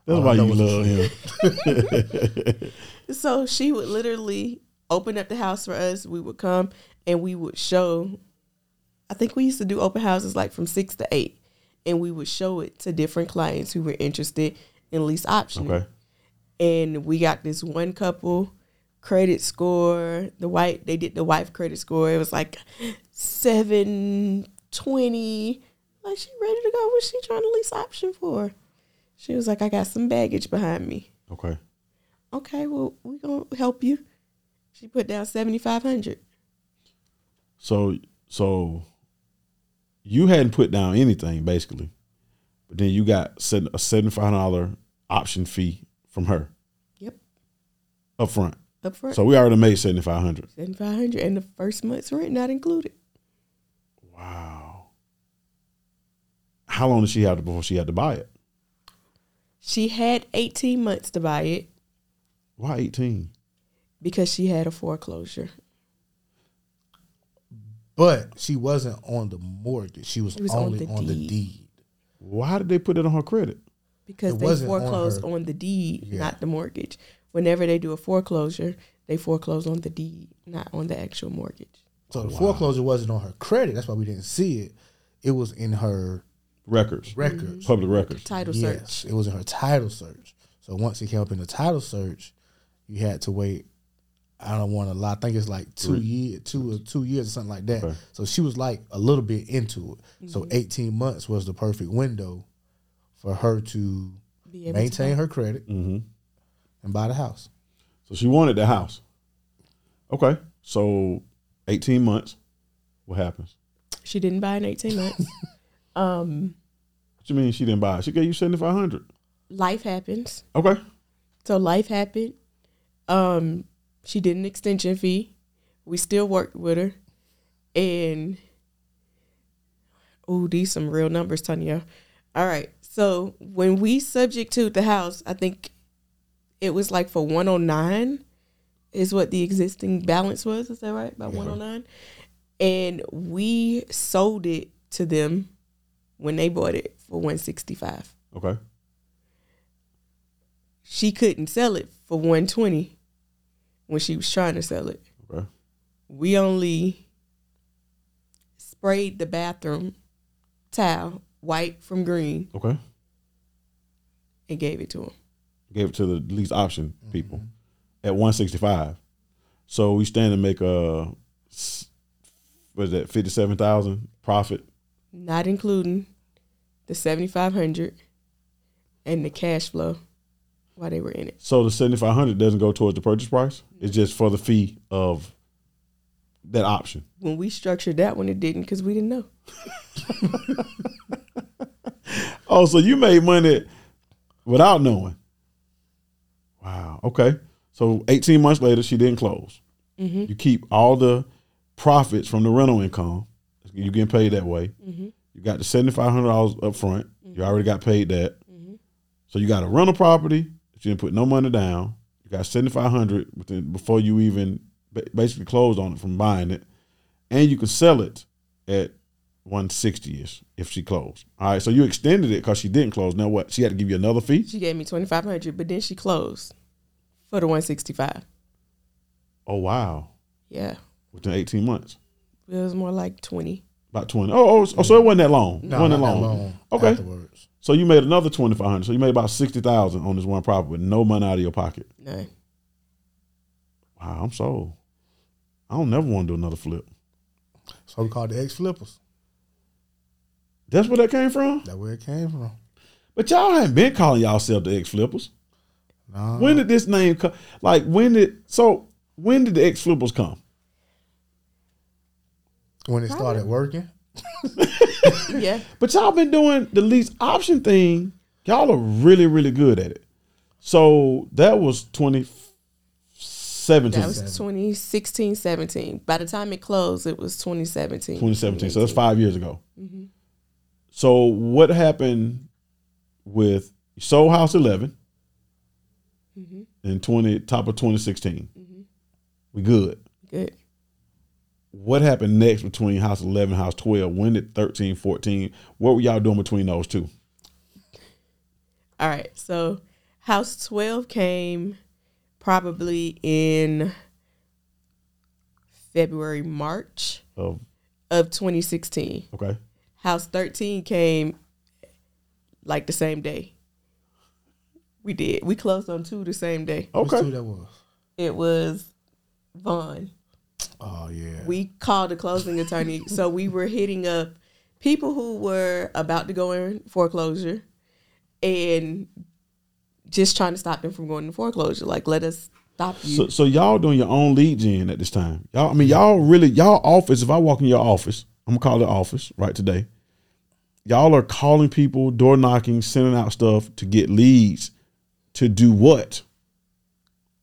That's why you love him. So she would literally open up the house for us. We would come and we would show. I think we used to do open houses like from six to eight, and we would show it to different clients who were interested in lease option. Okay. And we got this one couple credit score. The white they did the wife credit score. It was like seven twenty. Like she ready to go. What's she trying to lease option for? She was like, I got some baggage behind me Okay. okay, well, we gonna help you. She put down seventy five hundred. So so you hadn't put down anything basically, but then you got a seventy five hundred dollar option fee from her Yep, up front. up front. So we already made seventy five hundred. seventy five hundred, and the first month's rent not included. Wow. How long did she have to before she had to buy it? She had eighteen months to buy it Why eighteen? because she had a foreclosure. But she wasn't on the mortgage. She was, It was on only the on the deed. deed. Why did they put it on her credit? Because It they wasn't on foreclosed on, the deed, Yeah. not the mortgage. Whenever they do a foreclosure, they foreclose on the deed, not on the actual mortgage. So the foreclosure wasn't on her credit. That's why we didn't see it. It was in her Records, records. public mm-hmm. records. Title yes, search. it was in her title search. So once it came up in the title search, you had to wait. I don't want to lie. I think it's like two Three. years, two or two years or something like that. Okay. So she was like a little bit into it. So eighteen months was the perfect window for her to Be able to maintain her credit hmm and buy the house. So she wanted the house. Okay. So 18 months. What happens? She didn't buy in eighteen months. um, What you mean she didn't buy? She gave you 7500 life happens. Okay. So life happened. Um, she did an extension fee. We still worked with her, and oh, these some real numbers, Tanya. All right. So when we subject to the house, I think it was like for one hundred nine, is what the existing balance was. Is that right? About Yeah. one hundred nine, and we sold it to them when they bought it for one sixty five Okay. she couldn't sell it for 120 when she was trying to sell it. Okay. We only sprayed the bathroom towel white from green Okay. and gave it to him. Gave it to the lease option mm-hmm. people at 165. So we stand to make a was that 57,000 profit? Not including the 7500 and the cash flow while they were in it. So the 7500 doesn't go towards the purchase price. It's just for the fee of that option. When we structured that one, it didn't because we didn't know. Oh, so you made money without knowing. Wow. Okay. So 18 months later, she didn't close. Mm-hmm. You keep all the profits from the rental income. You getting paid that way. Mm-hmm. You got the $7,500 up front. You already got paid that. Mm-hmm. So you got a rental property that you didn't put no money down. You got 7500 within before you even basically closed on it from buying it. And you can sell it at 160 ish if she closed. All right. So you extended it because she didn't close. Now what? She had to give you another fee? She gave me 2500 but then she closed for the 165 Oh, wow. Yeah. Within 18 months. It was more like 20 About 20. Oh, oh, so- so it wasn't that long. No, wasn't not that that long. long Okay. afterwards. So you made another 2500 So you made about 60000 on this one property with no money out of your pocket. None. Wow, I'm sold. I don't never want to do another flip. So we called the ex flippers. That's where that came from? That's where it came from. But y'all hadn't been calling y'allself the X Flippers. Nah. When did this name come? Like, when did, so when did the X Flippers come? when it started working. Yeah. But y'all been doing the lease option thing. Y'all are really, really good at it. So that was 2017. That was 2016, 17. By the time it closed, it was 2017. 2017. So that's five years ago. Mm-hmm. So what happened with Soul House 11 mm-hmm. in 20 top of 2016? Mm-hmm. We good. Good. What happened next between House 11 and House 12? When did 13, 14? What were y'all doing between those two? All right. So House 12 came probably in February, March Of of 2016. okay, House 13 came like the same day. We did. We closed on two the same day. Which okay. two that was? It was Vaughn. Oh yeah. We called a closing attorney. so we were hitting up people who were about to go in foreclosure and just trying to stop them from going into foreclosure. Like, let us stop you. So, so y'all doing your own lead gen at this time. Y'all, I mean, y'all really y'all office. If I walk in your office, I'm gonna call it office right today. Y'all are calling people, door knocking, sending out stuff to get leads. To do what?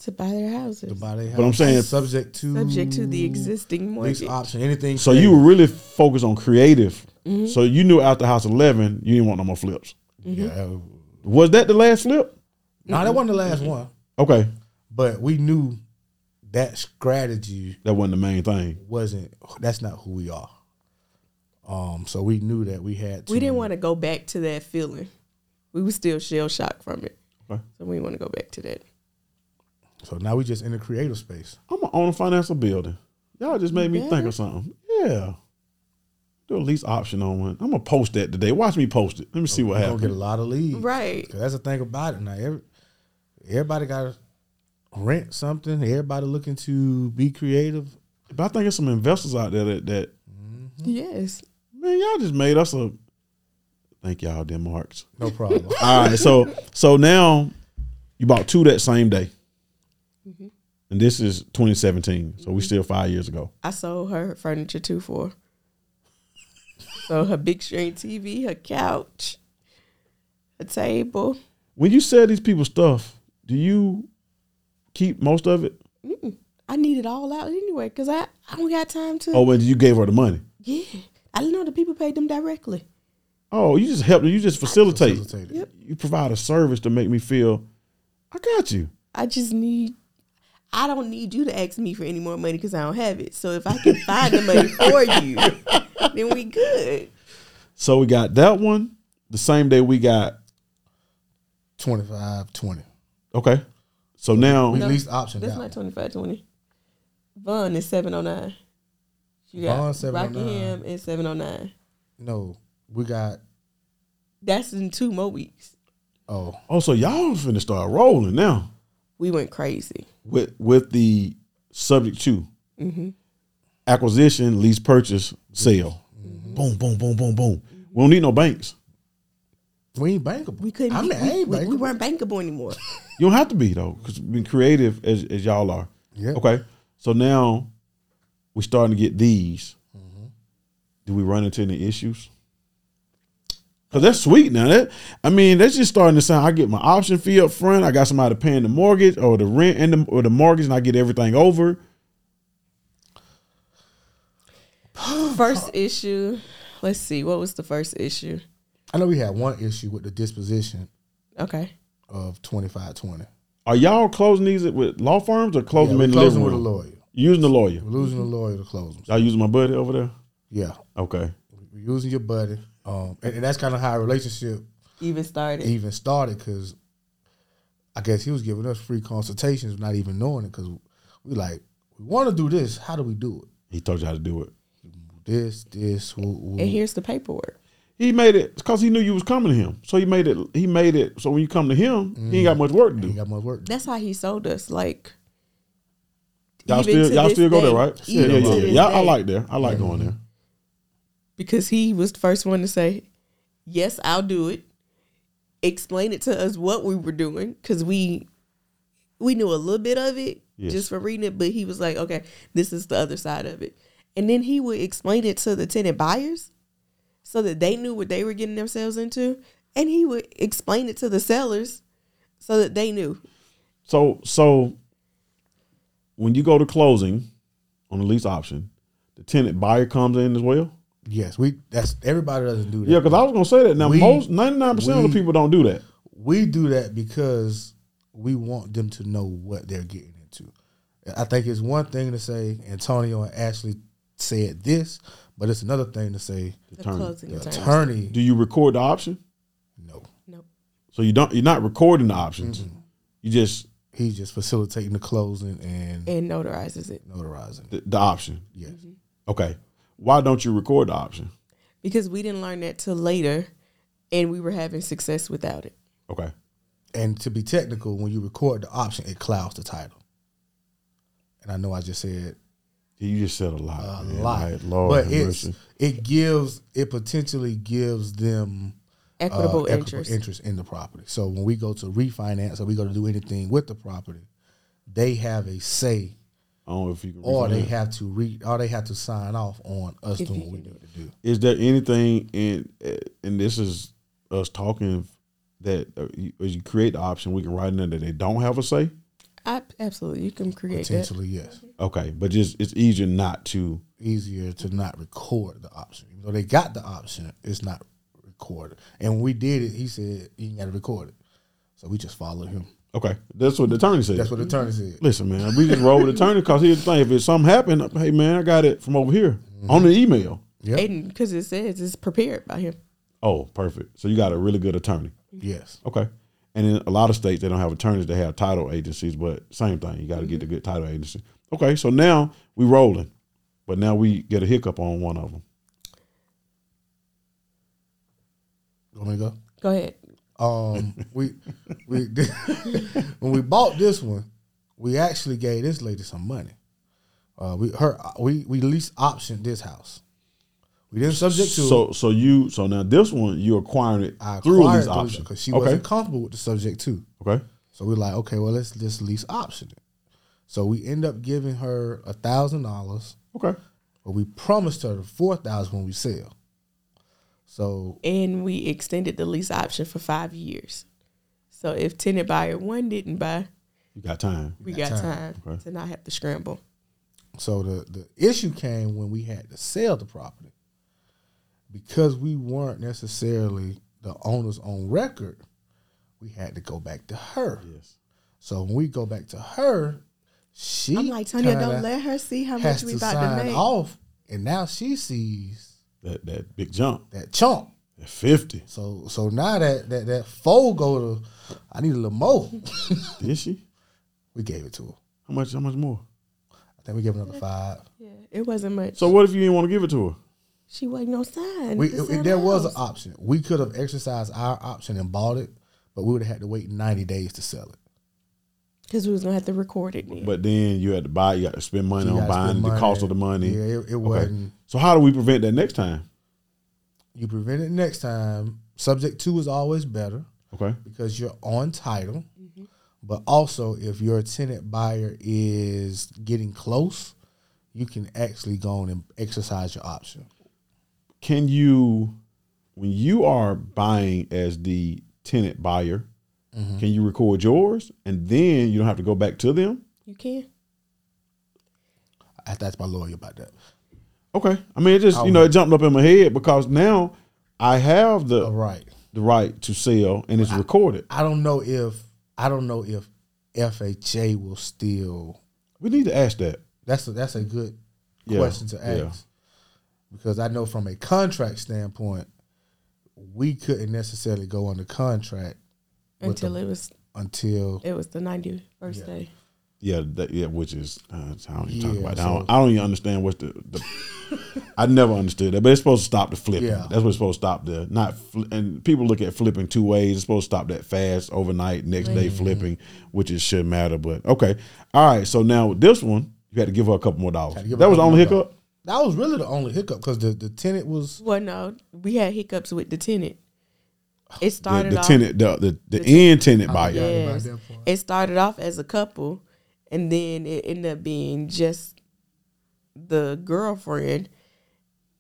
To buy their houses. to buy their house. But I'm saying- subject to subject to the existing lease option, anything. So you were really focused on creative. Mm-hmm. So you knew after House 11, you didn't want no more flips. yeah. Was that the last flip? No, that wasn't the last one. Okay, But we knew that strategy that wasn't the main thing. wasn't. That's not who we are. Um. So we knew that we had. To, we didn't want to go back to that feeling. We were still shell shocked from it. Okay. So we want to go back to that. So now we just in the creative space. I'm gonna own a financial building. Y'all just made me think of something. Yeah. Do a lease option on one. I'm gonna post that today. Watch me post it. Let me see what We're gonna happens. get a lot of leads. Right. 'Cause that's the thing about it. Now, every, everybody got to rent something. Everybody looking to be creative. But I think there's some investors out there that, that mm-hmm. Yes. man, y'all just made us a. Thank y'all, Denmarks. No problem. All right, so so now you bought two that same day, Mm-hmm. and this is 2017. So we still five years ago. I sold her furniture too for. So her big screen TV, her couch, a table. When you sell these people stuff, do you keep most of it? I need it all out anyway because I, I don't got time to. Oh, when you gave her the money. Yeah. I didn't know the people paid them directly. Oh, you just help. You just facilitate. Yep. You provide a service to make me feel, I got you. I just need. I don't need you to ask me for any more money because I don't have it. So if I can find the money for you, then we good. So we got that one. The same day we got 25, 20. okay. So now We No, leased option That's out. not twenty five twenty. Vaughn is seven oh nine. You got Vaughn 709. Rockingham and oh seven oh nine. No, we got, That's in two more weeks. oh, oh, so y'all finna start rolling now We went crazy. with with the subject to Mm-hmm. acquisition, lease, purchase, sale. Boom, boom, boom, boom, boom. We don't need no banks. we ain't bankable. We couldn't. I mean, be, we, ain't we, we weren't bankable anymore. You don't have to be though, because being creative as, as y'all are. Yeah. Okay. So now we're starting to get these. Do we run into any issues? Cause that's sweet now. That I mean, that's just starting to sound. I get my option fee up front. I got somebody paying the mortgage or the rent and the or the mortgage, and I get everything over. first issue. Let's see. What was the first issue? I know we had one issue with the disposition Okay. of 25, 20. Are y'all closing these with law firms or closing Yeah, them we in the closing living with a lawyer. Using the lawyer. We're losing a lawyer to close them. Y'all using my buddy over there? Yeah. Okay. We're using your buddy. Um, and, and that's kind of how our relationship Even started. even started because I guess he was giving us free consultations, not even knowing it. Because we like we want to do this. How do we do it? He told you how to do it. This, this. Woo, woo. And here's the paperwork. He made it because he knew you was coming to him. So he made it. He made it so when you come to him, he ain't got much work to Ain't do. got much work. That's how he sold us. Like Y'all still y'all this still go there, right? Yeah, Even yeah, yeah. this yeah I like there. I like going there. Because he was the first one to say, "Yes, I'll do it." Explain it to us what we were doing because we we knew a little bit of it Yes. just from reading it, but he was like, "Okay, this is the other side of it," and then he would explain it to the tenant buyers so that they knew what they were getting themselves into, and he would explain it to the sellers so that they knew. So so when you go to closing on the lease option, the tenant buyer comes in as well. Yes, we. That's everybody doesn't do that. Yeah, because I was gonna say that. Now We- most ninety nine percent of the people don't do that. we do that because we want them to know what they're getting into. I think it's one thing to say Antonio and Ashley said this, but it's another thing to say The Attorney. the attorney. attorney. Do you record the option? No, Nope. So you don't. You're not recording the options. You just he's just facilitating the closing and And notarizes it notarizing. the, the option. Yes, mm-hmm. Okay. Why don't you record the option? because we didn't learn that till later, and we were having success without it. Okay. and to be technical, when you record the option, it clouds the title. And I know I just said You just said a lot. a man. lot, Like, Lord but it's mercy. it gives it potentially gives them uh, Equitable equitable interest. interest in the property. So when we go to refinance or we go to do anything with the property, they have a say, I don't know if you can. or they refinance. have to re, or they have to sign off on us If doing you what we need to do. Is there anything in and this is us talking that uh, you, as you create the option, we can write in there that they don't have a say? I, absolutely, you can create that. Potentially, yes. Okay, but just it's easier not to. Easier to not record the option, even though they got the option, it's not recorded. And when we did it, he said you got to record it, so we just followed him. Okay, that's what the attorney said. That's what the attorney said. Listen, man, we just roll with the attorney because here's the thing: if it's something happened, hey man, I got it from over here mm-hmm. on the email. Yep. And because it says it's prepared by him. Oh, perfect. So you got a really good attorney. Yes. Okay. And in a lot of states, they don't have attorneys; they have title agencies. But same thing, you got to get the good title agency. Okay, so now we rolling, but now we get a hiccup on one of them. You want me to go? Go ahead. Um, we we when we bought this one, we actually gave this lady some money. Uh, we her we we lease optioned this house. We didn't subject to So, so you, so now this one you acquiring it I through through- options because she okay. wasn't comfortable with the subject to. Okay. So we're like, okay, well let's just lease option it. So we end up giving her a thousand dollars, Okay. but we promised her the four thousand when we sell. So And we extended the lease option for five years. So if tenant buyer one didn't buy, You got time. we got got time. time, Okay. to not have to scramble. So the the issue came when we had to sell the property because we weren't necessarily the owners on record. We had to go back to her. Yes. So when we go back to her, she I'm like, Tanya, don't let her see how much we to about to sign make. off, and now she sees That that big jump. that chunk. That fifty. So so now that that that four go to, I need a little more. Did she? we gave it to her. How much? How much more? I think we gave another five. Yeah, it wasn't much. So what if you didn't want to give it to her? she wasn't gonna sign. We, it- there was an option. We could have exercised our option and bought it, but we would have had to wait 90 days to sell it. Because we was gonna have to record it then. But then you had to buy. You got to spend money You on buying spend the cost of the money. Yeah, it, it wasn't. So how do we prevent that next time? You prevent it next time. Subject to is always better Okay. because you're on title. Mm-hmm. But also, if your tenant buyer is getting close, you can actually go on and exercise your option. Can you, when you are buying as the tenant buyer, Mm-hmm. can you record yours and then you don't have to go back to them? you can. I have to ask my lawyer about that. Okay. I mean, it just you know it jumped up in my head because now I have the All right. the right to sell and it's recorded. I don't know if I don't know if FHA will still. We need to ask that. That's a, that's a good Yeah, question to ask yeah. because I know from a contract standpoint, we couldn't necessarily go under contract with Until the- it was until it was the ninety first day. Yeah, that, yeah, which is uh, I don't even talk Yeah, about. That. I, don't, I don't even understand what's the. the I never understood that, but it's supposed to stop the flipping. Yeah. That's what's supposed to stop the not. Fl- and people look at flipping two ways. It's supposed to stop that fast overnight, next day Mm-hmm. flipping, which it shouldn't matter. But okay, all right. So now with this one, you had to give her a couple more dollars. Had to give That was the only more hiccup. that was really the only hiccup because the the tenant was Well, no, we had hiccups with the tenant. It started the off. tenant, the the, the, The end tenant buyer. yeah. about Yes. It started off as a couple, and then it ended up being just the girlfriend.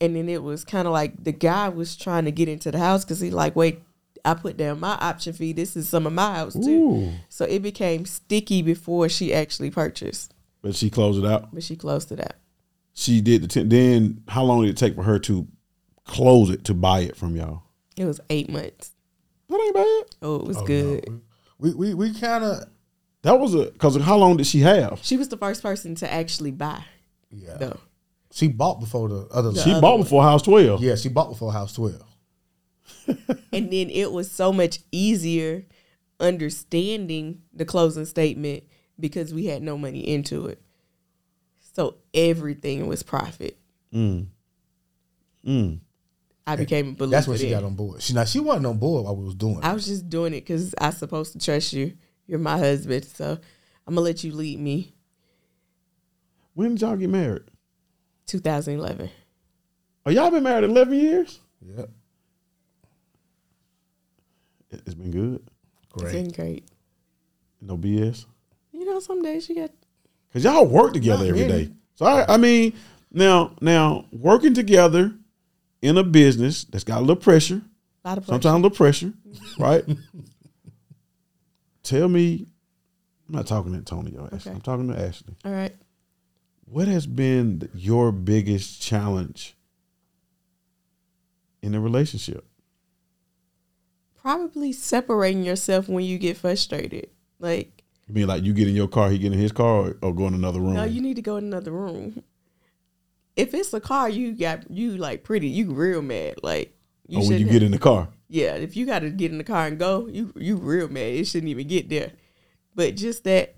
And then it was kind of like the guy was trying to get into the house because he like, wait, I put down my option fee. This is some of my house too. Ooh. So it became sticky before she actually purchased, But she closed it out. but she closed it out. She did the ten, then how long did it take for her to close it to buy it from y'all? It was eight months. That ain't bad. Oh, it was Oh, no. good. We we we kind of That was a because how long did she have? She was the first person to actually buy yeah. though. She bought before the other. She other bought one. before House Twelve. yeah, she bought before House Twelve. and then it was so much easier understanding the closing statement because we had no money into it. So everything was profit. Mm. Mm. I became a believer. That's when she got on board. She now she wasn't on board while we was doing. I was just doing it because I supposed to trust you. You're my husband, so I'm gonna let you lead me. When did y'all get married? 2011. Oh, y'all been married eleven years. Yep, It- It's been good. Great. It's been great. No BS. You know, some days you got Cause y'all work together Not every really. day. So I, I mean, now now working together in a business that's got a little pressure, a lot of pressure. sometimes a little pressure, mm-hmm. right? Tell me, I'm not talking to Antonio. Ashley. Okay. I'm talking to Ashley. All right. What has been your biggest challenge in a relationship? Probably separating yourself when you get frustrated. Like, You mean like you get in your car, he get in his car, or, or go in another room? no, you need to go in another room. If it's a car, you got you like pretty, you real mad. Like, you or when you get in the car? yeah, if you got to get in the car and go, you you real mad. It shouldn't even get there. But just that,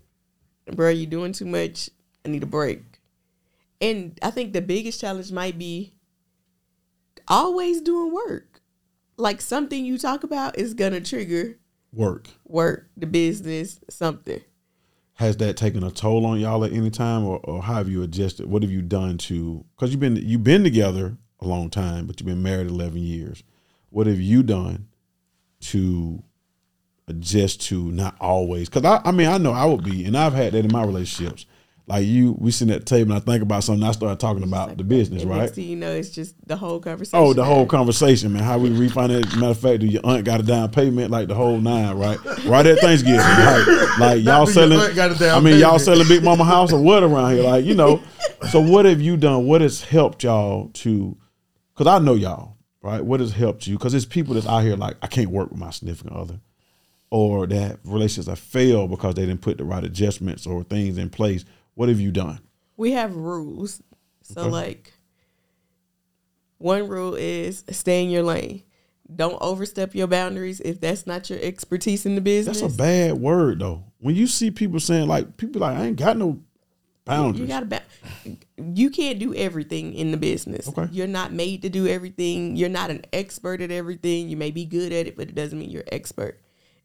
bro, you doing too much. I need a break. And I think the biggest challenge might be always doing work. Like something you talk about is gonna trigger Work. work, the business, something. Has that taken a toll on y'all at any time or, or how have you adjusted? What have you done to because you've been you've been together a long time but you've been married 11 years. What have you done to adjust to not always? Because I, I mean i know i would be and i've had that in my relationships like you we sitting at the table and i think about something i start talking about the business And right Next thing you know, it's just the whole conversation. Oh, the whole conversation, man. How we refinance? Matter of fact, do your aunt got a down payment like the whole nine, right? Right at Thanksgiving, right? Like y'all selling. got a down I mean, y'all selling Big Mama house or what around here? Like you know. So what have you done? What has helped y'all to? Because I know y'all, right? What has helped you? Because there's people that's out here like I can't work with my significant other, or that relationships have failed because they didn't put the right adjustments or things in place. What have you done? we have rules. So Okay. like one rule is stay in your lane. Don't overstep your boundaries if that's not your expertise in the business. That's a bad word though. When you see people saying like people like I ain't got no boundaries. You got to ba- you can't do everything in the business. Okay. You're not made to do everything. You're not an expert at everything. You may be good at it, but it doesn't mean you're expert.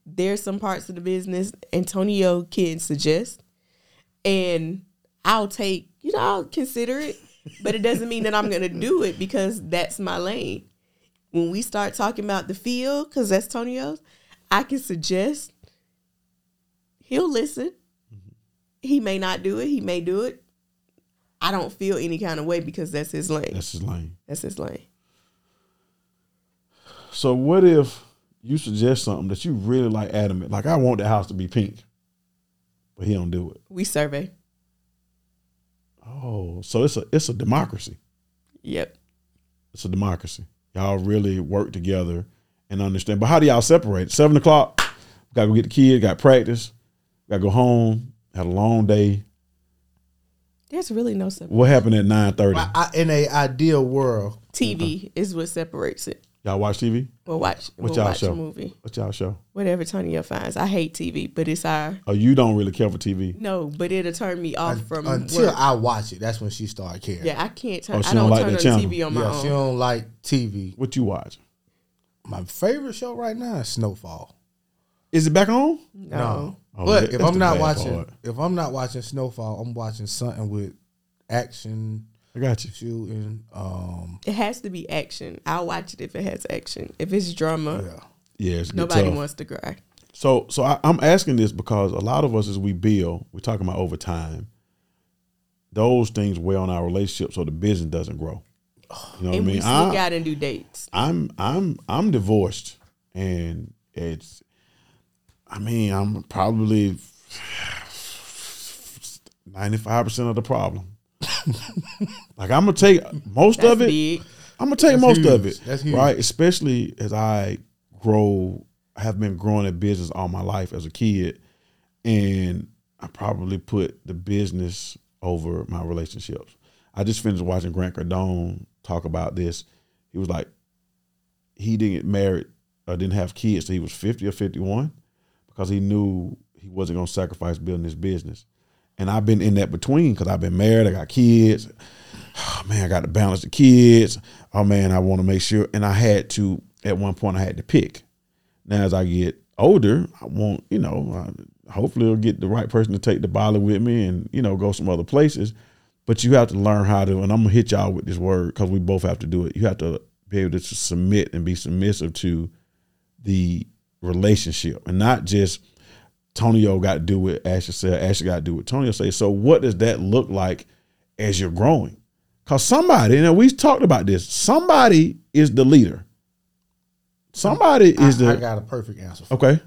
There's some parts of the business Antonio can suggest and I'll take, you know, I'll consider it, but it doesn't mean that I'm going to do it because that's my lane. When we start talking about the field, because that's Tonio's, I can suggest, he'll listen. Mm-hmm. He may not do it, he may do it. I don't feel any kind of way because that's his lane. That's his lane. That's his lane. So what if you suggest something that you really like adamant, like I want the house to be pink, but he don't do it. We survey. Oh, so it's a it's a democracy. Yep. It's a democracy. Y'all really work together and understand. But how do y'all separate? Seven o'clock, gotta go get the kid, got practice, gotta go home, had a long day. There's really no separation. What happened at nine thirty? I, I, in a ideal world, TV is what separates it. Y'all watch TV? We'll watch. What we'll y'all watch show? a movie. What y'all show? Whatever Tonio finds. I hate TV, but it's our Oh, you don't really care for TV. no. But it'll turn me off from until work. I watch it, that's when she started caring. yeah, I can't turn. Oh, she I don't don't like turn that on channel. TV on my yeah, she don't like TV. What you watch? My favorite show right now is Snowfall. Is it back on? No. Oh, but that- if I'm not watching, part. if I'm not watching Snowfall, I'm watching something with action, I got you. shooting. Um, It has to be action. I'll watch it if it has action. If it's drama, yeah, Yeah, it's nobody tough. wants to cry. So, so I, I'm asking this because a lot of us, as we build, we're talking about over time. Those things weigh on our relationship, so the business doesn't grow. You know what I and we mean? I, out and do dates. I'm, I'm, I'm divorced, and it's. I mean, I'm probably ninety five percent of the problem. Like I'm gonna take most That's of it. big. I'm gonna take That's most huge. of it, That's huge. right? Especially as I grow, have been growing a business all my life as a kid, and I probably put the business over my relationships. I just finished watching Grant Cardone talk about this. He was like, he didn't get married or didn't have kids till he was 50 or 51 because he knew he wasn't going to sacrifice building his business. And I've been in that between because I've been married, I got kids. Oh, man, I got to balance the kids. Oh man, I want to make sure. And I had to, at one point, I had to pick. Now, as I get older, I want, you know, I, hopefully I'll get the right person to take the bottle with me and, you know, go some other places. But you have to learn how to, and I'm gonna hit y'all with this word because we both have to do it. You have to be able to submit and be submissive to the relationship and not just Tonio got to do what Ashley said, Ashley got to do what Tonio say. So what does that look like as you're growing? Because somebody, and we talked about this, somebody is the leader. Somebody I, is the I got a perfect answer. For okay.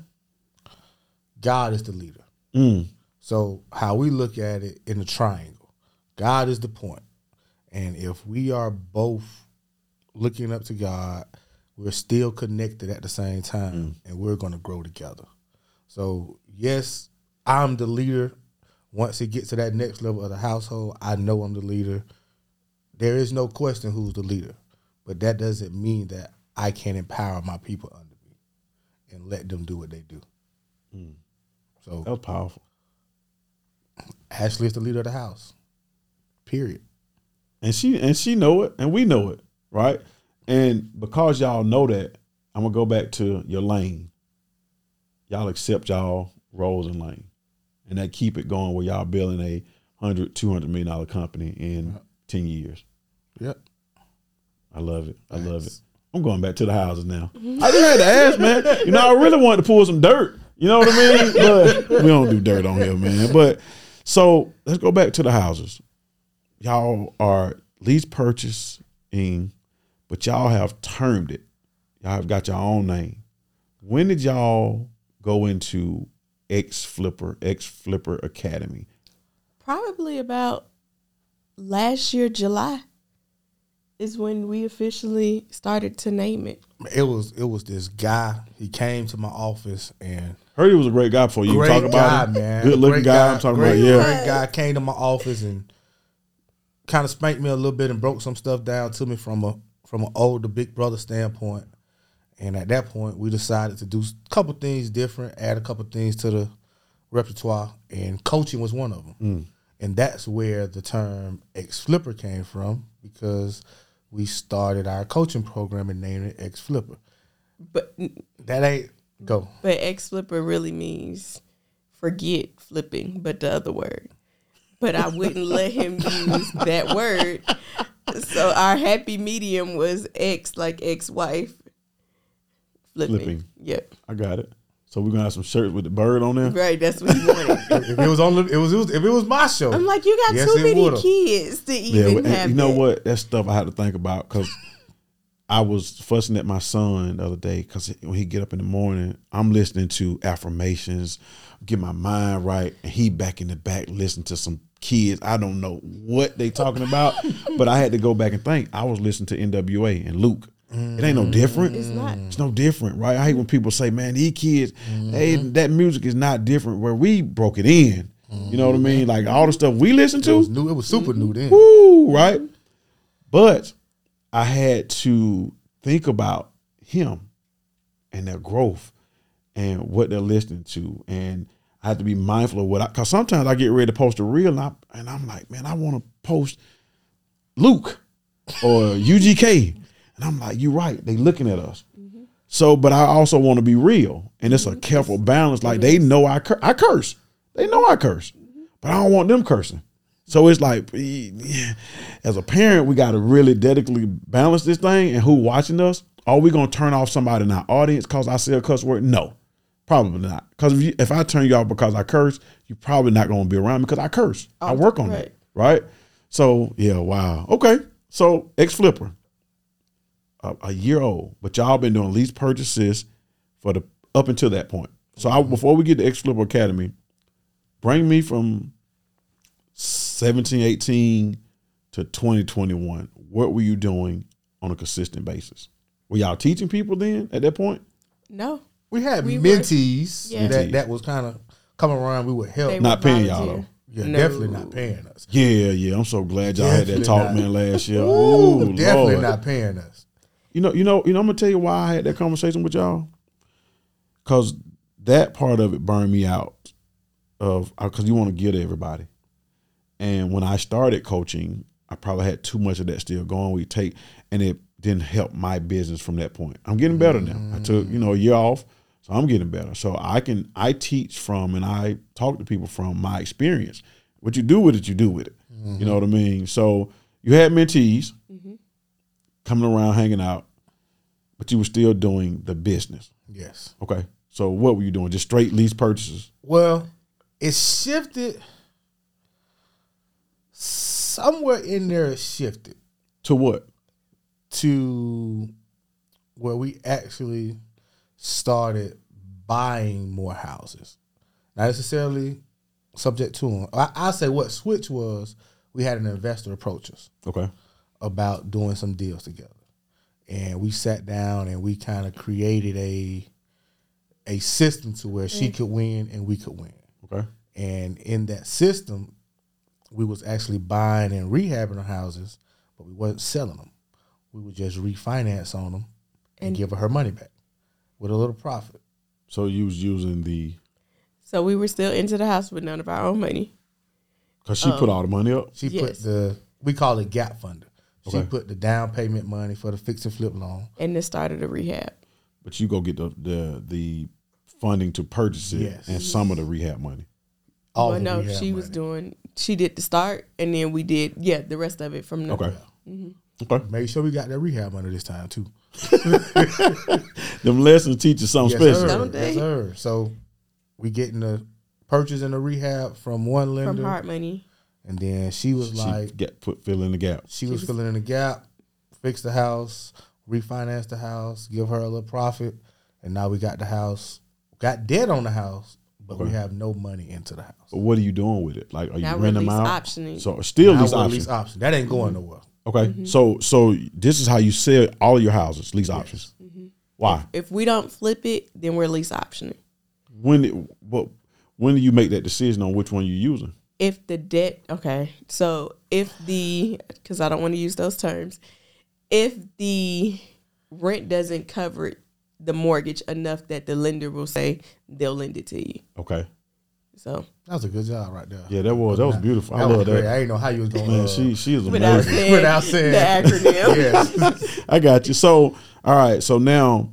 God is the leader. Mm. So how we look at it in the triangle, God is the point, and if we are both looking up to God, we're still connected at the same time, and we're going to grow together. So yes, I'm the leader. Once it gets to that next level of the household, I know I'm the leader. There is no question who's the leader, but that doesn't mean that I can't empower my people under me and let them do what they do. Hmm. So That was powerful. Ashley is the leader of the house. Period. and she and she know it and we know it right and because y'all know that i'm gonna go back to your lane y'all accept y'all roles in lane and that keep it going where y'all building a 100 200 million dollar company in 10 years. Yep. i love it. I love it. I'm going back to the houses now. Mm-hmm. I just had to ask man. You know i really wanted to pull some dirt. You know what i mean? But we don't do dirt on here man. But so let's go back to the houses. Y'all are lease purchasing, but y'all have termed it. Y'all have got your own name. When did y'all go into X Flipper, X Flipper Academy? Probably about last year, July, is when we officially started to name it. It was it was this guy. He came to my office and Heard he was a great guy for you great talk about guy, him. man. Good looking Great guy, I'm talking great, about. Yeah. Great guy came to my office and kind of spanked me a little bit and broke some stuff down to me from a from an older big brother standpoint. And at that point, we decided to do a couple things different, add a couple things to the repertoire, and coaching was one of them. Mm. And that's where the term X Flipper came from because we started our coaching program and named it X Flipper. But That ain't go. but X flipper really means forget flipping, but the other word. But I wouldn't let him use that word. So our happy medium was X like ex wife. Flipping. Flipping. Yep. I got it. So we're gonna have some shirts with the bird on there. Right, that's what he wanted. if it was on, the- it was, it was if it was my show. I'm like, you got Yes, too many would've. kids to Yeah, even and have. you know that. what? That's stuff I had to think about because I was fussing at my son the other day because when he get up in the morning, I'm listening to affirmations, get my mind right, and he back in the back listening to some kids. I don't know what they talking about, but I had to go back and think. I was listening to NWA and Luke. Mm-hmm. It ain't no mm-hmm. different. It's not. It's no different, right? I hate when people say, "Man, these kids, hey, mm-hmm. that music is not different." Where we broke it in, you know what I mean? Like all the stuff we listen it to, was new. It was super new then. Woo, right? But I had to think about him and their growth and what they're listening to. And I have to be mindful of what I, cause sometimes I get ready to post a reel and, I, and I'm like, man, I want to post Luke or UGK. And I'm like, you're right. They looking at us. So, but I also want to be real. And it's a careful balance. Like they know I, cur- I curse. They know I curse, but I don't want them cursing. So it's like, as a parent, we got to really dedicatedly balance this thing. And who watching us? Are we gonna turn off somebody in our audience because I say a cuss word? No, probably not. Because if, you, if I turn you off because I curse, you're probably not gonna be around me because I curse. I Oh, work on right. it, right? So yeah, wow. Okay, so X Flipper, a, a year old, but y'all been doing lease purchases for the up until that point. So I, before we get to X Flipper Academy, bring me from 17, 18 to 2021. What were you doing on a consistent basis? Were y'all teaching people then at that point? No. We had We were- mentees Yeah. that that was kind of coming around. We would help. They Not would paying y'all volunteer. Yeah, No. definitely not paying us. Yeah, yeah. I'm so glad y'all had that talk, not. man, last year. Ooh, Ooh, definitely Lord. not paying us. You know, you know, you know. I'm gonna tell you why I had that conversation with y'all, because that part of it burned me out. Of uh, because you want to give to everybody, and when I started coaching, I probably had too much of that still going. We take, and it didn't help my business from that point. I'm getting better now. I took you know a year off, so I'm getting better. So I can I teach from and I talk to people from my experience. What you do with it, you do with it. You know what I mean. So you had mentees coming around, hanging out, but you were still doing the business. Yes. Okay. So what were you doing? Just straight lease purchases? Well, it shifted somewhere in there. It shifted To what? to where we actually started buying more houses. Not necessarily subject to them. I, I say what switch was. We had an investor approach us Okay. About doing some deals together. And we sat down and we kind of created a a system to where she mm. could win and we could win. Okay. And in that system, we was actually buying and rehabbing the houses, but we wasn't selling them. We would just refinance on them and, And- give her her money back with a little profit. So you was using the So we were still into the house with none of our own money. because she put oh. all the money up. She put the we call it gap funder. She Okay. put the down payment money for the fix and flip loan. and then started a rehab. but you go get the the the funding to purchase it Yes. and some of the rehab money. All well, the no, rehab she was doing. She did the start, and then we did yeah the rest of it from the Okay. Mm-hmm. Okay. Make sure we got that rehab money this time too. Them lessons teach you something Yes, special. sir. Don't they? Yes, sir. So we getting the purchase and the rehab from one lender, from hard money. And then she was She like, get put fill in the gap. she was filling in the gap, fix the house, refinance the house, give her a little profit, and now we got the house, got debt on the house, but we have no money into the house. But what are you doing with it? Like are you Now we're renting them out? optioning. So still Now lease option. lease option. That ain't going nowhere. Okay. Mm-hmm. So so this is how you sell all your houses, lease options. Mm-hmm. Why? If we don't flip it, then we're lease optioning. When it, what when do you make that decision on which one you're using? If the debt, okay, so if the, because I don't want to use those terms, if the rent doesn't cover the mortgage enough that the lender will say they'll lend it to you. Okay. So That was a good job right there. Yeah, that was that was beautiful. I love was great. that. I didn't know how you was going. Man, she she is without amazing. saying, Without saying. the acronym, yes. I got you. So, all right. So now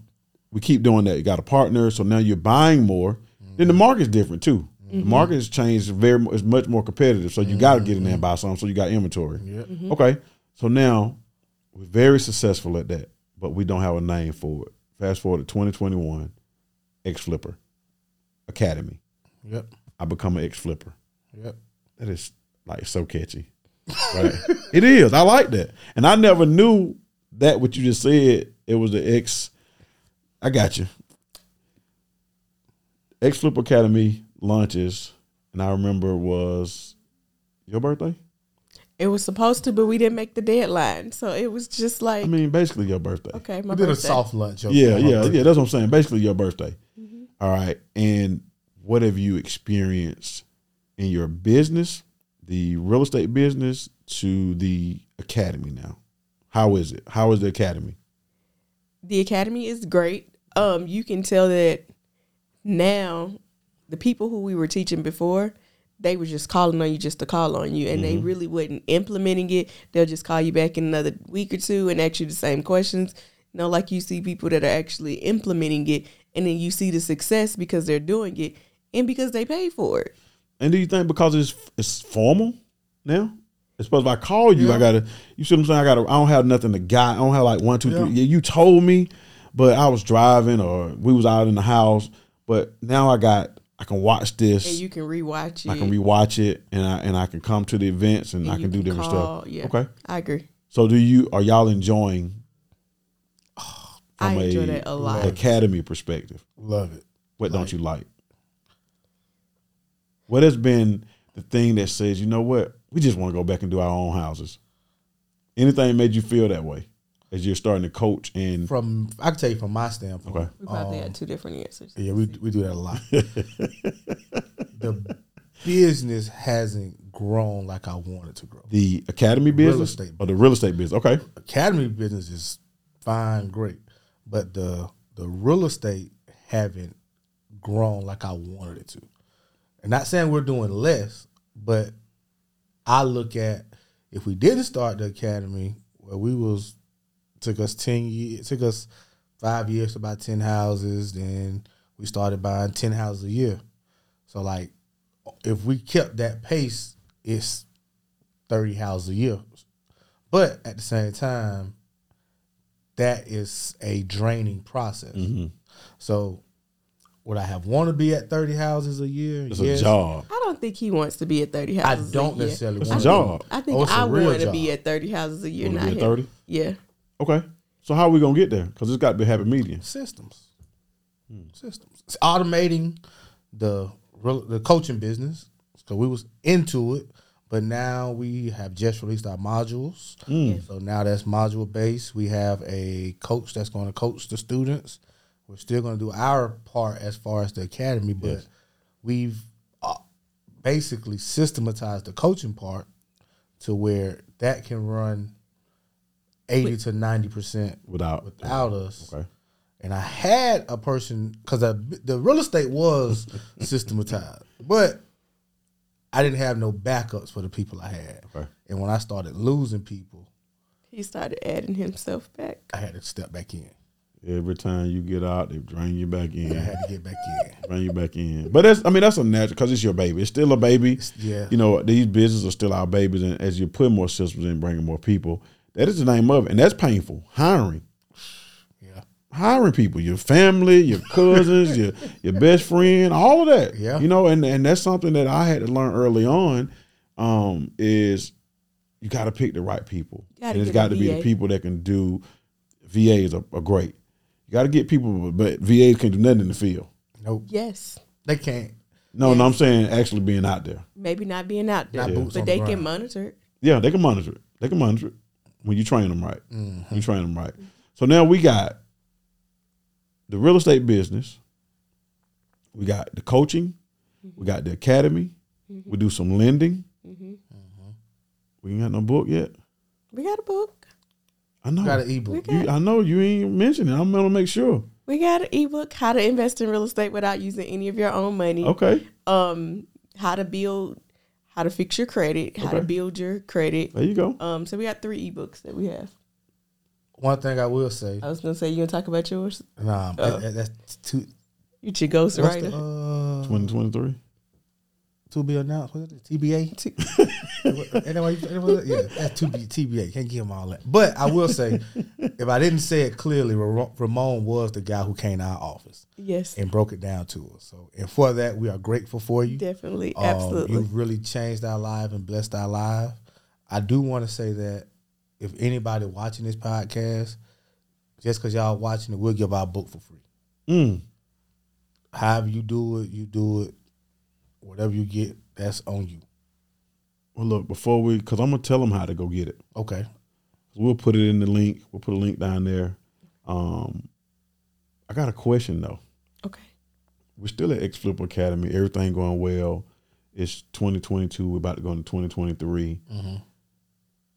we keep doing that. You got a partner. So now you're buying more. Then the mm-hmm. market's different too. Mm-hmm. The market has changed very. mu- It's much more competitive. So you got to get in there and mm-hmm. buy something. So you got inventory. Yep. Mm-hmm. Okay. So now we're very successful at that, but we don't have a name for it. Fast forward to 2021, Ex Flipper Academy. Yep. I become an Ex Flipper. Yep. That is like so catchy. Right? it is. I like that. And I never knew that what you just said. It was the X. I got you. Ex Flip Academy launches, and I remember was your birthday. it was supposed to, but we didn't make the deadline. So it was just like, I mean, basically your birthday. okay, my We did a soft lunch. okay, Yeah, yeah, birthday. yeah. That's what I'm saying. Basically your birthday. Mm-hmm. All right. And what have you experienced in your business, the real estate business, to the academy now? How is it? How is the academy? the academy is great. Um, you can tell that now the people who we were teaching before, they were just calling on you just to call on you, and they mm-hmm. really wasn't implementing it. They'll just call you back in another week or two and ask you the same questions. You know, like you see people that are actually implementing it, and then you see the success because they're doing it and because they pay for it. And do you think because it's it's formal now? It's supposed if I call you, I gotta you see what I'm saying? I gotta I don't have nothing to guide. I don't have like one, two, three. Yeah, you told me, but I was driving or we was out in the house. But now I got I can watch this. And you can rewatch it. I can rewatch it and I and I can come to the events and, and I you can do different call. stuff. Yeah, Okay. I agree. So do you are y'all enjoying I enjoy that a lot. academy perspective? Love it. What don't you like? What has been the thing that says, you know what, we just want to go back and do our own houses? Anything made you feel that way as you're starting to coach and From I can tell you from my standpoint. Okay. We probably um, had two different answers. Yeah, we we do that a lot. the business hasn't grown like I wanted to grow. The academy business estate or the real estate business. Okay. Academy business is fine, great, but the the real estate haven't grown like I wanted it to. And not saying we're doing less, but I look at if we didn't start the academy, where we was took us ten years, took us five years to buy ten houses, then we started buying ten houses a year. So like, if we kept that pace, it's thirty houses a year. But at the same time, that is a draining process. Mm-hmm. So would I have want to be at thirty houses a year? It's Yes. a job. I don't think he wants to be at 30 houses I don't a year. necessarily It's want a to be. job. I think Oh, it's a I real want to be at 30 houses a year, Wanna not be at 30? Yeah. Okay. So how are we gonna get there? Because it's got to be a happy medium. systems. Systems. It's automating the the coaching business. So we was into it, but now we have just released our modules. So now that's module based. We have a coach that's going to coach the students. We're still going to do our part as far as the academy, but Yes. we've uh, basically systematized the coaching part to where that can run eighty to ninety percent Without without us. Okay. And I had a person because the real estate was systematized, but I didn't have no backups for the people I had. Okay. And when I started losing people, He started adding himself back. I had to step back in. Every time you get out, they drain you back in. I had to get back in. Bring you back in. But that's, I mean, that's a natural because it's your baby. It's still a baby. yeah. You know, these businesses are still our babies, and as you put more systems in, bringing more people, that is the name of it, and that's painful. Hiring, Yeah. hiring people, your family, your cousins, your your best friend, all of that. Yeah. You know, and and that's something that I had to learn early on. Um, is you got to pick the right people, Gotta and it's get got to be the people that can do. VAs are, are great. You got to get people, but VAs can do nothing in the field. Nope. Yes. They can't. No, no, I'm saying actually being out there. Maybe not being out there, Not boots but they the can monitor it. Yeah, they can monitor it. They can monitor it when you train them right. Mm-hmm. You train them right. So now we got the real estate business. We got the coaching. We got the academy. We do some lending. We ain't got no book yet. We got a book. I know. Got an ebook. We You, I know you ain't mentioning. it. I'm gonna make sure. We got an ebook, how to invest in real estate without using any of your own money. Okay, Um, how to build, how to fix your credit, how to build your credit. there you go. Um, so we got three ebooks that we have. One thing I will say, I was gonna say you gonna talk about yours. nah, Oh. that- that's too. You your ghost What's writer. the, uh, 2023. To be announced? What's it? TBA. Ain't that why you- ain't that what- yeah, that's to be TBA. Can't give him all that. But I will say, if I didn't say it clearly, Ramon was the guy who came to our office yes, and broke it down to us. So, and for that, we are grateful for you. definitely, Um, absolutely. You've really changed our life and blessed our life. I do want to say that if anybody watching this podcast, just because y'all watching it, we'll give our book for free. Mm. However you do it, you do it. Whatever you get, that's on you. Well, look before we, because I'm gonna tell them how to go get it. Okay. We'll put it in the link. We'll put a link down there. Um, I got a question though. okay. We're still at Ex Flip Academy. Everything going well. It's 2022. We're about to go into 2023.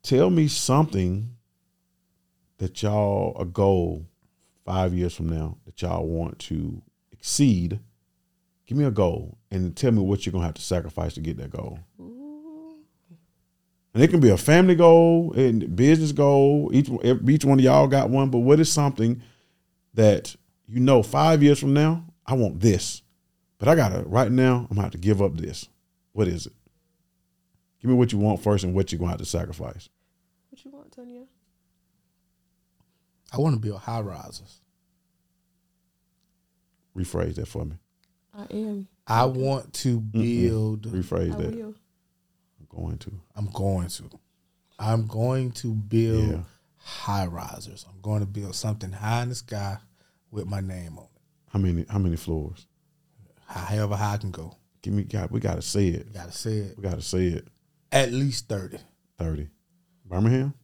Tell me something that y'all a goal five years from now that y'all want to exceed. Give me a goal and tell me what you're gonna have to sacrifice to get that goal. And it can be a family goal and business goal. Each each one of y'all got one, but what is something that you know five years from now I want this, but I gotta right now I'm gonna have to give up this. What is it? Give me what you want first and what you're gonna have to sacrifice. What you want, Tonya? I want to build high rises. Rephrase that for me. I am. I want to build. Rephrase I that. will. I'm going to. I'm going to. I'm going to build Yeah. high risers. I'm going to build something high in the sky with my name on it. How many? How many floors? However high I can go. Give me. God, we gotta say it. We Gotta say it. We gotta say it. At least 30. Thirty. Birmingham.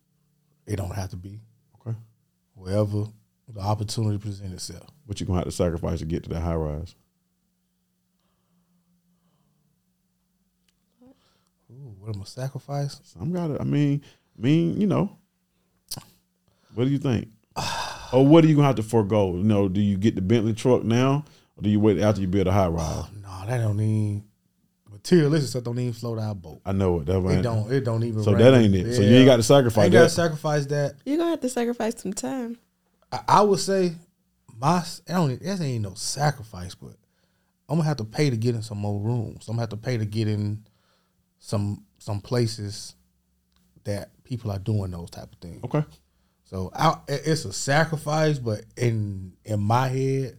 It don't have to be. Okay. Wherever the opportunity presents itself. What you gonna have to sacrifice to get to that high rise? Ooh, what am I sacrifice? I'm gotta. I mean, mean, you know. What do you think? or what are you gonna have to forego? You know, do you get the Bentley truck now, or do you wait after you build a high rise? Oh no, that don't even materialistic stuff. Don't even float our boat. I know it. That It ain't- don't. It don't even. So rank. that ain't it. So you ain't got to sacrifice ain't gotta sacrifice that. You're gonna have to sacrifice some time. I, I would say my I don't that ain't no sacrifice, but I'm gonna have to pay to get in some more rooms. I'm gonna have to pay to get in some some places that people are doing those type of things. okay. So I, it's a sacrifice, but in in my head,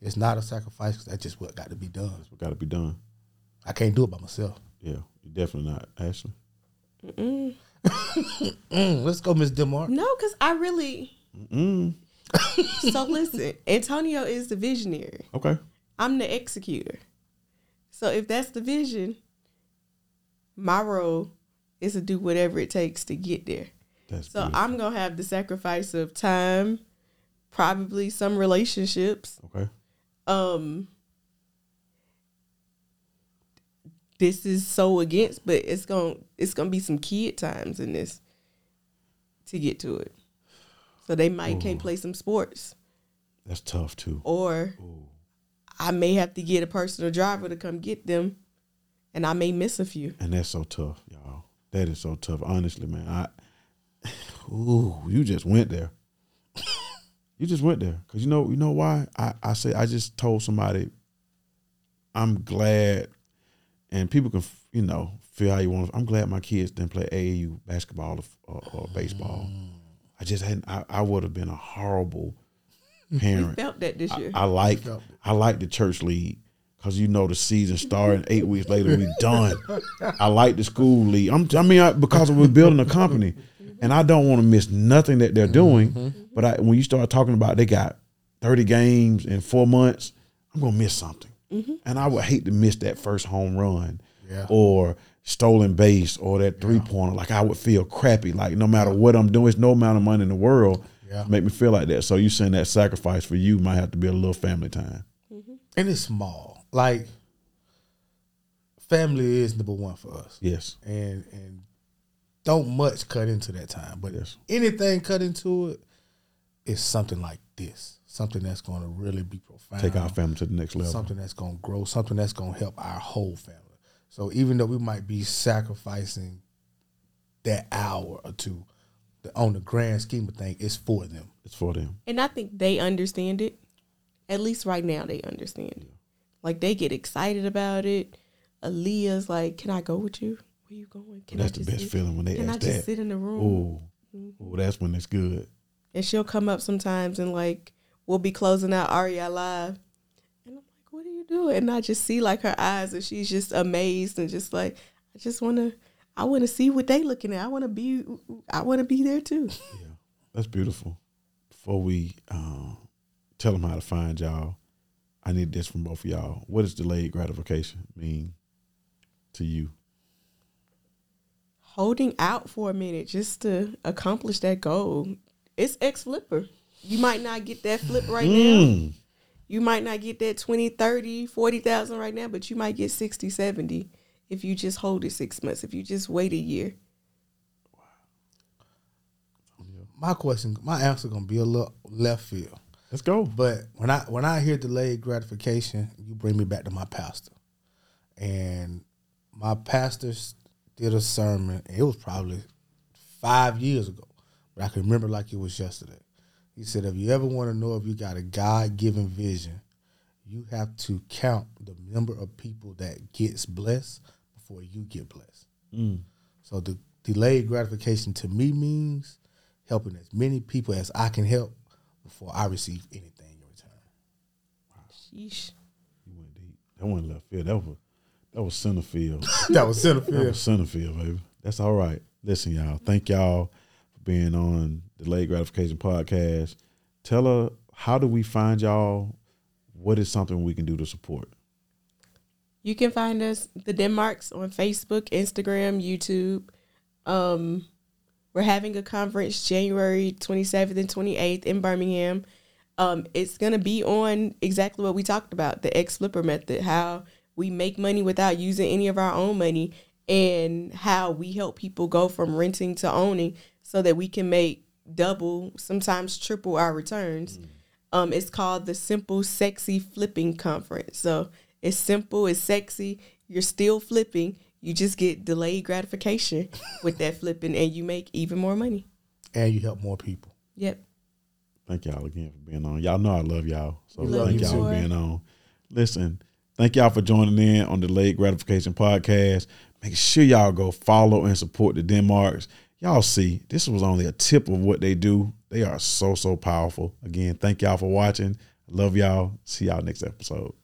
it's not a sacrifice because that's just what got to be done. What got to be done? I can't do it by myself. Yeah, you definitely not. Ashley. Mm, let's go, Miss Demar. No, because I really. Mm. So listen, Antonio is the visionary. Okay. I'm the executor. So if that's the vision, my role is to do whatever it takes to get there. That's So beautiful. I'm gonna have the sacrifice of time, probably some relationships. okay. Um this is so against, but it's gonna it's gonna be some kid times in this to get to it. So they might can't play some sports. That's tough too. Or I may have to get a personal driver to come get them and I may miss a few. And that's so tough, y'all. That is so tough. Honestly, man. I Ooh, you just went there. you just went there. Cause you know, you know why? I, I say I just told somebody I'm glad and people can you know feel how you want. I'm glad my kids didn't play AAU basketball or, or baseball. I just hadn't. I, I would have been a horrible We parent. felt that this year. I like I like the church league because you know the season starting eight weeks later we done. I like the school league. I'm, I mean I, because we're building a company, and I don't want to miss nothing that they're doing. Mm-hmm. But I, when you start talking about they got thirty games in four months, I'm gonna miss something, mm-hmm. and I would hate to miss that first home run Yeah. or stolen base or that three pointer. Like I would feel crappy. Like no matter what I'm doing, it's no amount of money in the world Yeah. make me feel like that. So you saying that sacrifice for you might have to be a little family time. And it's small. Like family is number one for us. Yes. and and don't much cut into that time, but Yes. anything cut into it is something like this, something that's going to really be profound. Take our family to the next level. something that's going to grow, something that's going to help our whole family. So even though we might be sacrificing that hour or two, the, on the grand scheme of things, it's for them. It's for them. And I think they understand it. At least right now, they understand it. Like they get excited about it. Aaliyah's like, "Can I go with you? Where you going? Can That's I the best sit? feeling when they Can I ask just that. sit in the room?" Ooh. Ooh, that's when it's good. And she'll come up sometimes and like we'll be closing out Aria live, and I'm like, "What are you doing?" And I just see like her eyes, and she's just amazed and just like, "I just want to, I want to see what they looking at. I want to be, I want to be there too." Yeah. That's beautiful. Before we uh, tell them how to find y'all, I need this from both of y'all. What does delayed gratification mean to you? holding out for a minute just to accomplish that goal. It's Ex flipper. You might not get that flip right now. Mm. You might not get that 20, 30, 40,000 right now, but you might get 60, 70 if you just hold it 6 months, if you just wait a year. Wow. My question, my answer going to be a little left field. Let's go. But when I when I hear delayed gratification, you bring me back to my pastor, and my pastor did a sermon. It was probably five years ago, but I can remember like it was yesterday. He said, "If you ever want to know if you got a God given vision, you have to count the number of people that gets blessed before you get blessed." Mm. So the delayed gratification to me means helping as many people as I can help before I receive anything in return. Sheesh. You went deep. That wasn't left field. That was that was center field. that was That Centerfield. was center field, baby. That's all right. Listen, y'all. Thank y'all for being on Delayed Gratification Podcast. Tell her how do we find y'all? What is something we can do to support? You can find us, the Denmarks, on Facebook, Instagram, YouTube. Um, we're having a conference January 27th and 28th in Birmingham. Um, it's going to be on exactly what we talked about the Ex Flipper method, how we make money without using any of our own money and how we help people go from renting to owning so that we can make double, sometimes triple our returns. Um, it's called the Simple Sexy Flipping Conference. So it's simple, it's sexy. You're still flipping. You just get delayed gratification with that flipping, and you make even more money. And you help more people. Yep. Thank y'all again for being on. Y'all know I love y'all. So love thank you y'all for being on. Listen, thank y'all for joining in on Delayed Gratification Podcast. Make sure y'all go follow and support the Denmarks. Y'all see, this was only a tip of what they do. They are so, so powerful. Again, thank y'all for watching. Love y'all. See y'all next episode.